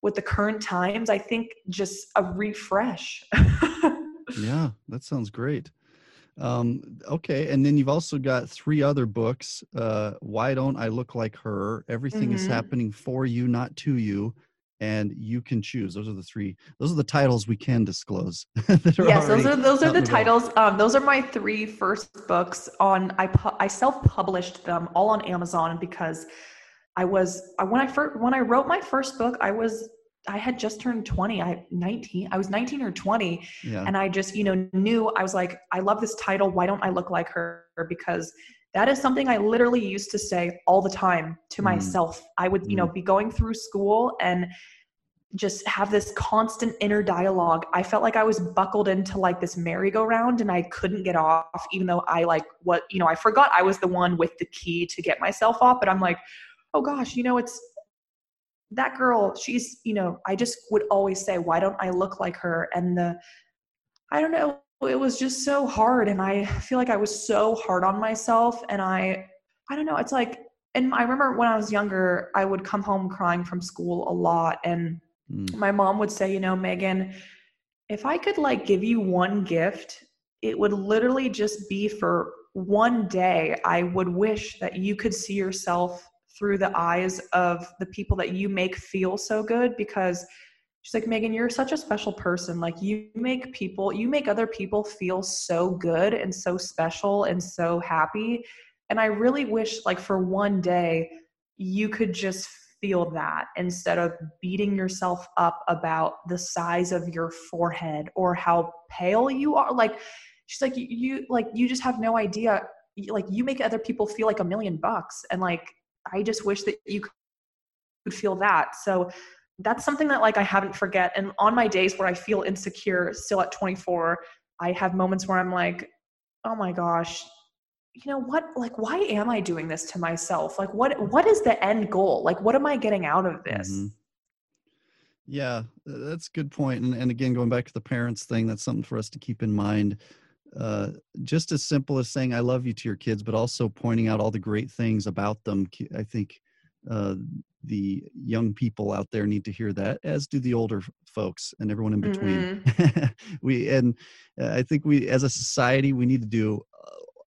Speaker 3: with the current times i think just a refresh (laughs)
Speaker 2: yeah, that sounds great. Um, okay, and then you've also got three other books. Uh, Why don't I look like her? Everything mm-hmm. is happening for you, not to you, and you can choose. Those are the three. Those are the titles we can disclose. (laughs)
Speaker 3: yes, those are those are the titles. Um, those are my three first books. On I pu- I self published them all on Amazon because I was when I first when I wrote my first book, I was I had just turned 20. I 19. I was 19 or 20. Yeah. And I just, you know, knew I was like, I love this title. Why don't I look like her? Because that is something I literally used to say all the time to mm. myself. I would, you know, mm. be going through school and just have this constant inner dialogue. I felt like I was buckled into like this merry-go-round and I couldn't get off, even though I like what, you know, I forgot I was the one with the key to get myself off. But I'm like, oh gosh, you know, it's that girl, she's, you know, I just would always say, why don't I look like her? And the, I don't know, it was just so hard. And I feel like I was so hard on myself. And I, I don't know, it's like, and I remember when I was younger, I would come home crying from school a lot. And mm. my mom would say, you know, Megan, if I could like give you one gift, it would literally just be for one day. I would wish that you could see yourself through the eyes of the people that you make feel so good because she's like megan you're such a special person. Like you make people you make other people feel so good and so special and so happy. And i really wish like for one day you could just feel that instead of beating yourself up about the size of your forehead or how pale you are. Like she's like you, like you just have no idea. Like you make other people feel like a million bucks. And like I just wish that you could feel that. So that's something that like I haven't forget. And on my days where I feel insecure, still at 24, I have moments where I'm like, oh my gosh, you know what? Like, why am I doing this to myself? Like, what what is the end goal? Like, what am I getting out of this? Mm-hmm.
Speaker 2: Yeah, that's a good point. And, and again, going back to the parents thing, that's something for us to keep in mind. Uh, just as simple as saying "I love you" to your kids, but also pointing out all the great things about them. I think uh, the young people out there need to hear that, as do the older folks and everyone in between. Mm-hmm. (laughs) we and uh, I think we, as a society, we need to do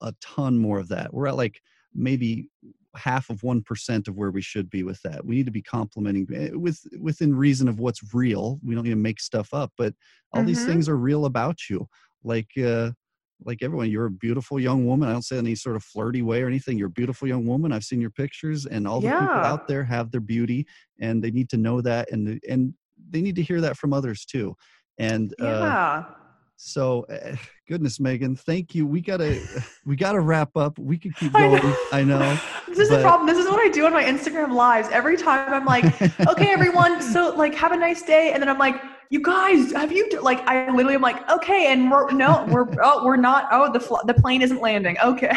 Speaker 2: a ton more of that. We're at like maybe half of one percent of where we should be with that. We need to be complimenting eh, with within reason of what's real. We don't need to make stuff up, but all mm-hmm. these things are real about you. Like uh, like everyone, you're a beautiful young woman. I don't say any sort of flirty way or anything. You're a beautiful young woman. I've seen your pictures, and all the yeah. people out there have their beauty, and they need to know that, and and they need to hear that from others too. And
Speaker 3: uh, yeah.
Speaker 2: Uh, so, uh, goodness, Megan, thank you. We gotta (laughs) we gotta wrap up. We could keep going. I know. I know (laughs)
Speaker 3: this is but... the problem. This is what I do on my Instagram lives. Every time I'm like, okay, everyone, so like have a nice day, and then I'm like you guys, have you like? I literally am like, okay, and we're no, we're (laughs) oh, we're not. Oh, the fl- the plane isn't landing. Okay.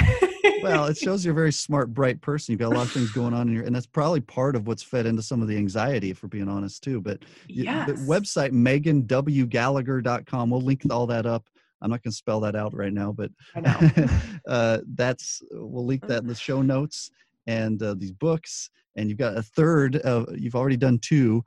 Speaker 2: well, it shows you're a very smart, bright person. You've got a lot of things going on in your, and that's probably part of what's fed into some of the anxiety, if we're being honest too. But yes. the website meganwgallagher.com. We'll link all that up. I'm not going to spell that out right now, but
Speaker 3: I know. (laughs)
Speaker 2: uh, that's we'll link that in the show notes and uh, these books and you've got a third of you've already done two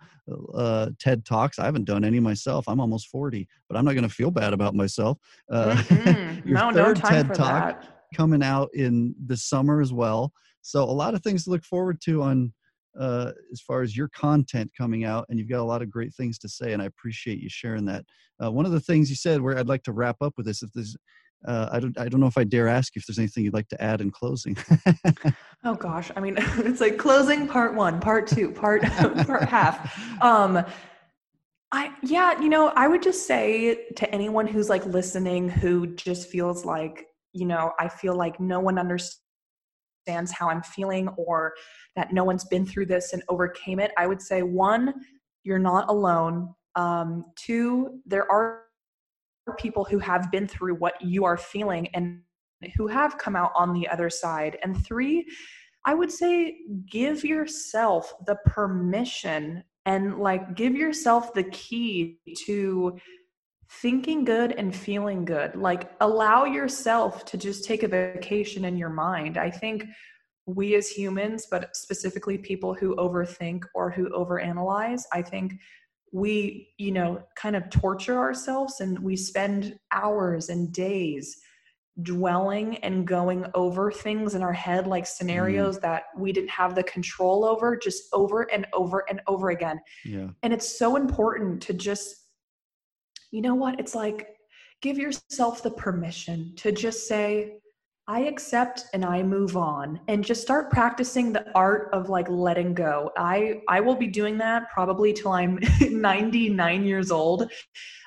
Speaker 2: uh, ted talks. I haven't done any myself. I'm almost 40 but i'm not going to feel bad about myself. Uh,
Speaker 3: mm-hmm. (laughs) your no, third no ted talk that.
Speaker 2: coming out in the summer as well. So a lot of things to look forward to on uh, as far as your content coming out and you've got a lot of great things to say and i appreciate you sharing that. Uh, one of the things you said where i'd like to wrap up with this if there's uh, I don't I don't know if I dare ask you if there's anything you'd like to add in closing. (laughs)
Speaker 3: oh gosh, I mean (laughs) it's like closing part one, part two, part (laughs) part half. Um, I yeah, you know, I would just say to anyone who's like listening who just feels like you know I feel like no one understands how I'm feeling or that no one's been through this and overcame it. I would say one, you're not alone. Um, two, there are people who have been through what you are feeling and who have come out on the other side. And three, I would say give yourself the permission and like give yourself the key to thinking good and feeling good. Like allow yourself to just take a vacation in your mind. I think we as humans, but specifically people who overthink or who overanalyze, I think we you know kind of torture ourselves and we spend hours and days dwelling and going over things in our head like scenarios mm. that we didn't have the control over just over and over and over again.
Speaker 2: Yeah.
Speaker 3: And it's so important to just you know what? It's like give yourself the permission to just say I accept and I move on and just start practicing the art of like letting go. I I will be doing that probably till I'm (laughs) 99 years old.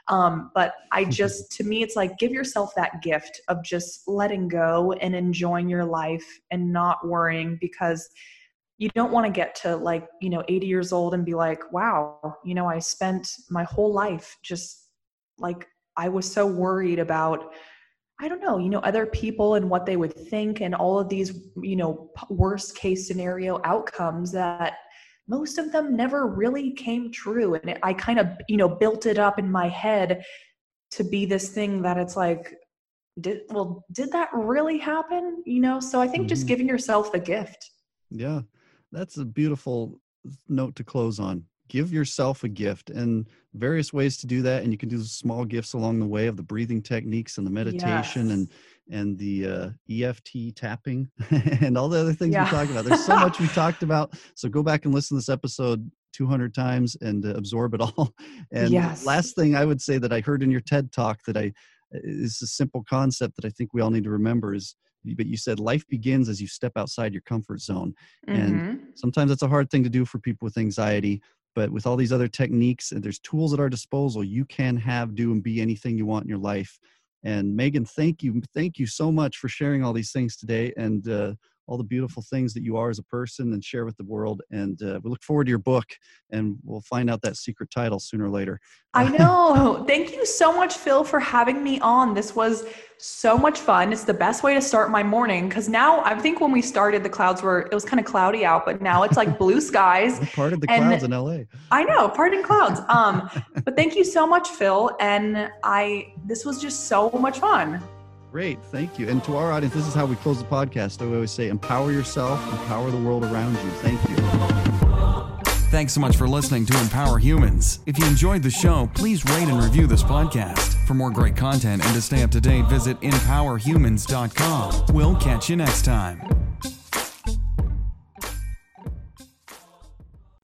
Speaker 3: Um, but I (laughs) just to me it's like give yourself that gift of just letting go and enjoying your life and not worrying because you don't want to get to like, you know, 80 years old and be like, wow, you know, I spent my whole life just like I was so worried about I don't know, you know, other people and what they would think and all of these, you know, worst case scenario outcomes that most of them never really came true. And it, I kind of, you know, built it up in my head to be this thing that it's like, did, well, did that really happen? You know, so I think mm-hmm. just giving yourself the gift.
Speaker 2: Yeah, that's a beautiful note to close on give yourself a gift and various ways to do that and you can do small gifts along the way of the breathing techniques and the meditation yes. and and the uh, EFT tapping (laughs) and all the other things yeah. we talked about. There's so much we (laughs) talked about. So go back and listen to this episode 200 times and uh, absorb it all. (laughs) And yes. last thing I would say that I heard in your TED talk that I is a simple concept that I think we all need to remember is but you said life begins as you step outside your comfort zone. Mm-hmm. And sometimes it's a hard thing to do for people with anxiety but with all these other techniques and there's tools at our disposal you can have do and be anything you want in your life. And megan thank you thank you so much for sharing all these things today and uh, all the beautiful things that you are as a person and share with the world. And uh, we look forward to your book, and we'll find out that secret title sooner or later.
Speaker 3: I (laughs) know. Thank you so much, Phil, for having me on. This was so much fun. It's the best way to start my morning because now I think when we started, the clouds were, it was kind of cloudy out, but now it's like blue skies. (laughs)
Speaker 2: We're part of the clouds in LA.
Speaker 3: I know, part in clouds. Um, (laughs) but thank you so much, Phil. And I, this was just so much fun.
Speaker 2: Great, thank you. And to our audience, this is how we close the podcast. I always say, empower yourself, empower the world around you. Thank you.
Speaker 1: Thanks so much for listening to Empower Humans. If you enjoyed the show, please rate and review this podcast. For more great content and to stay up to date, visit empowerhumans.com. We'll catch you next time.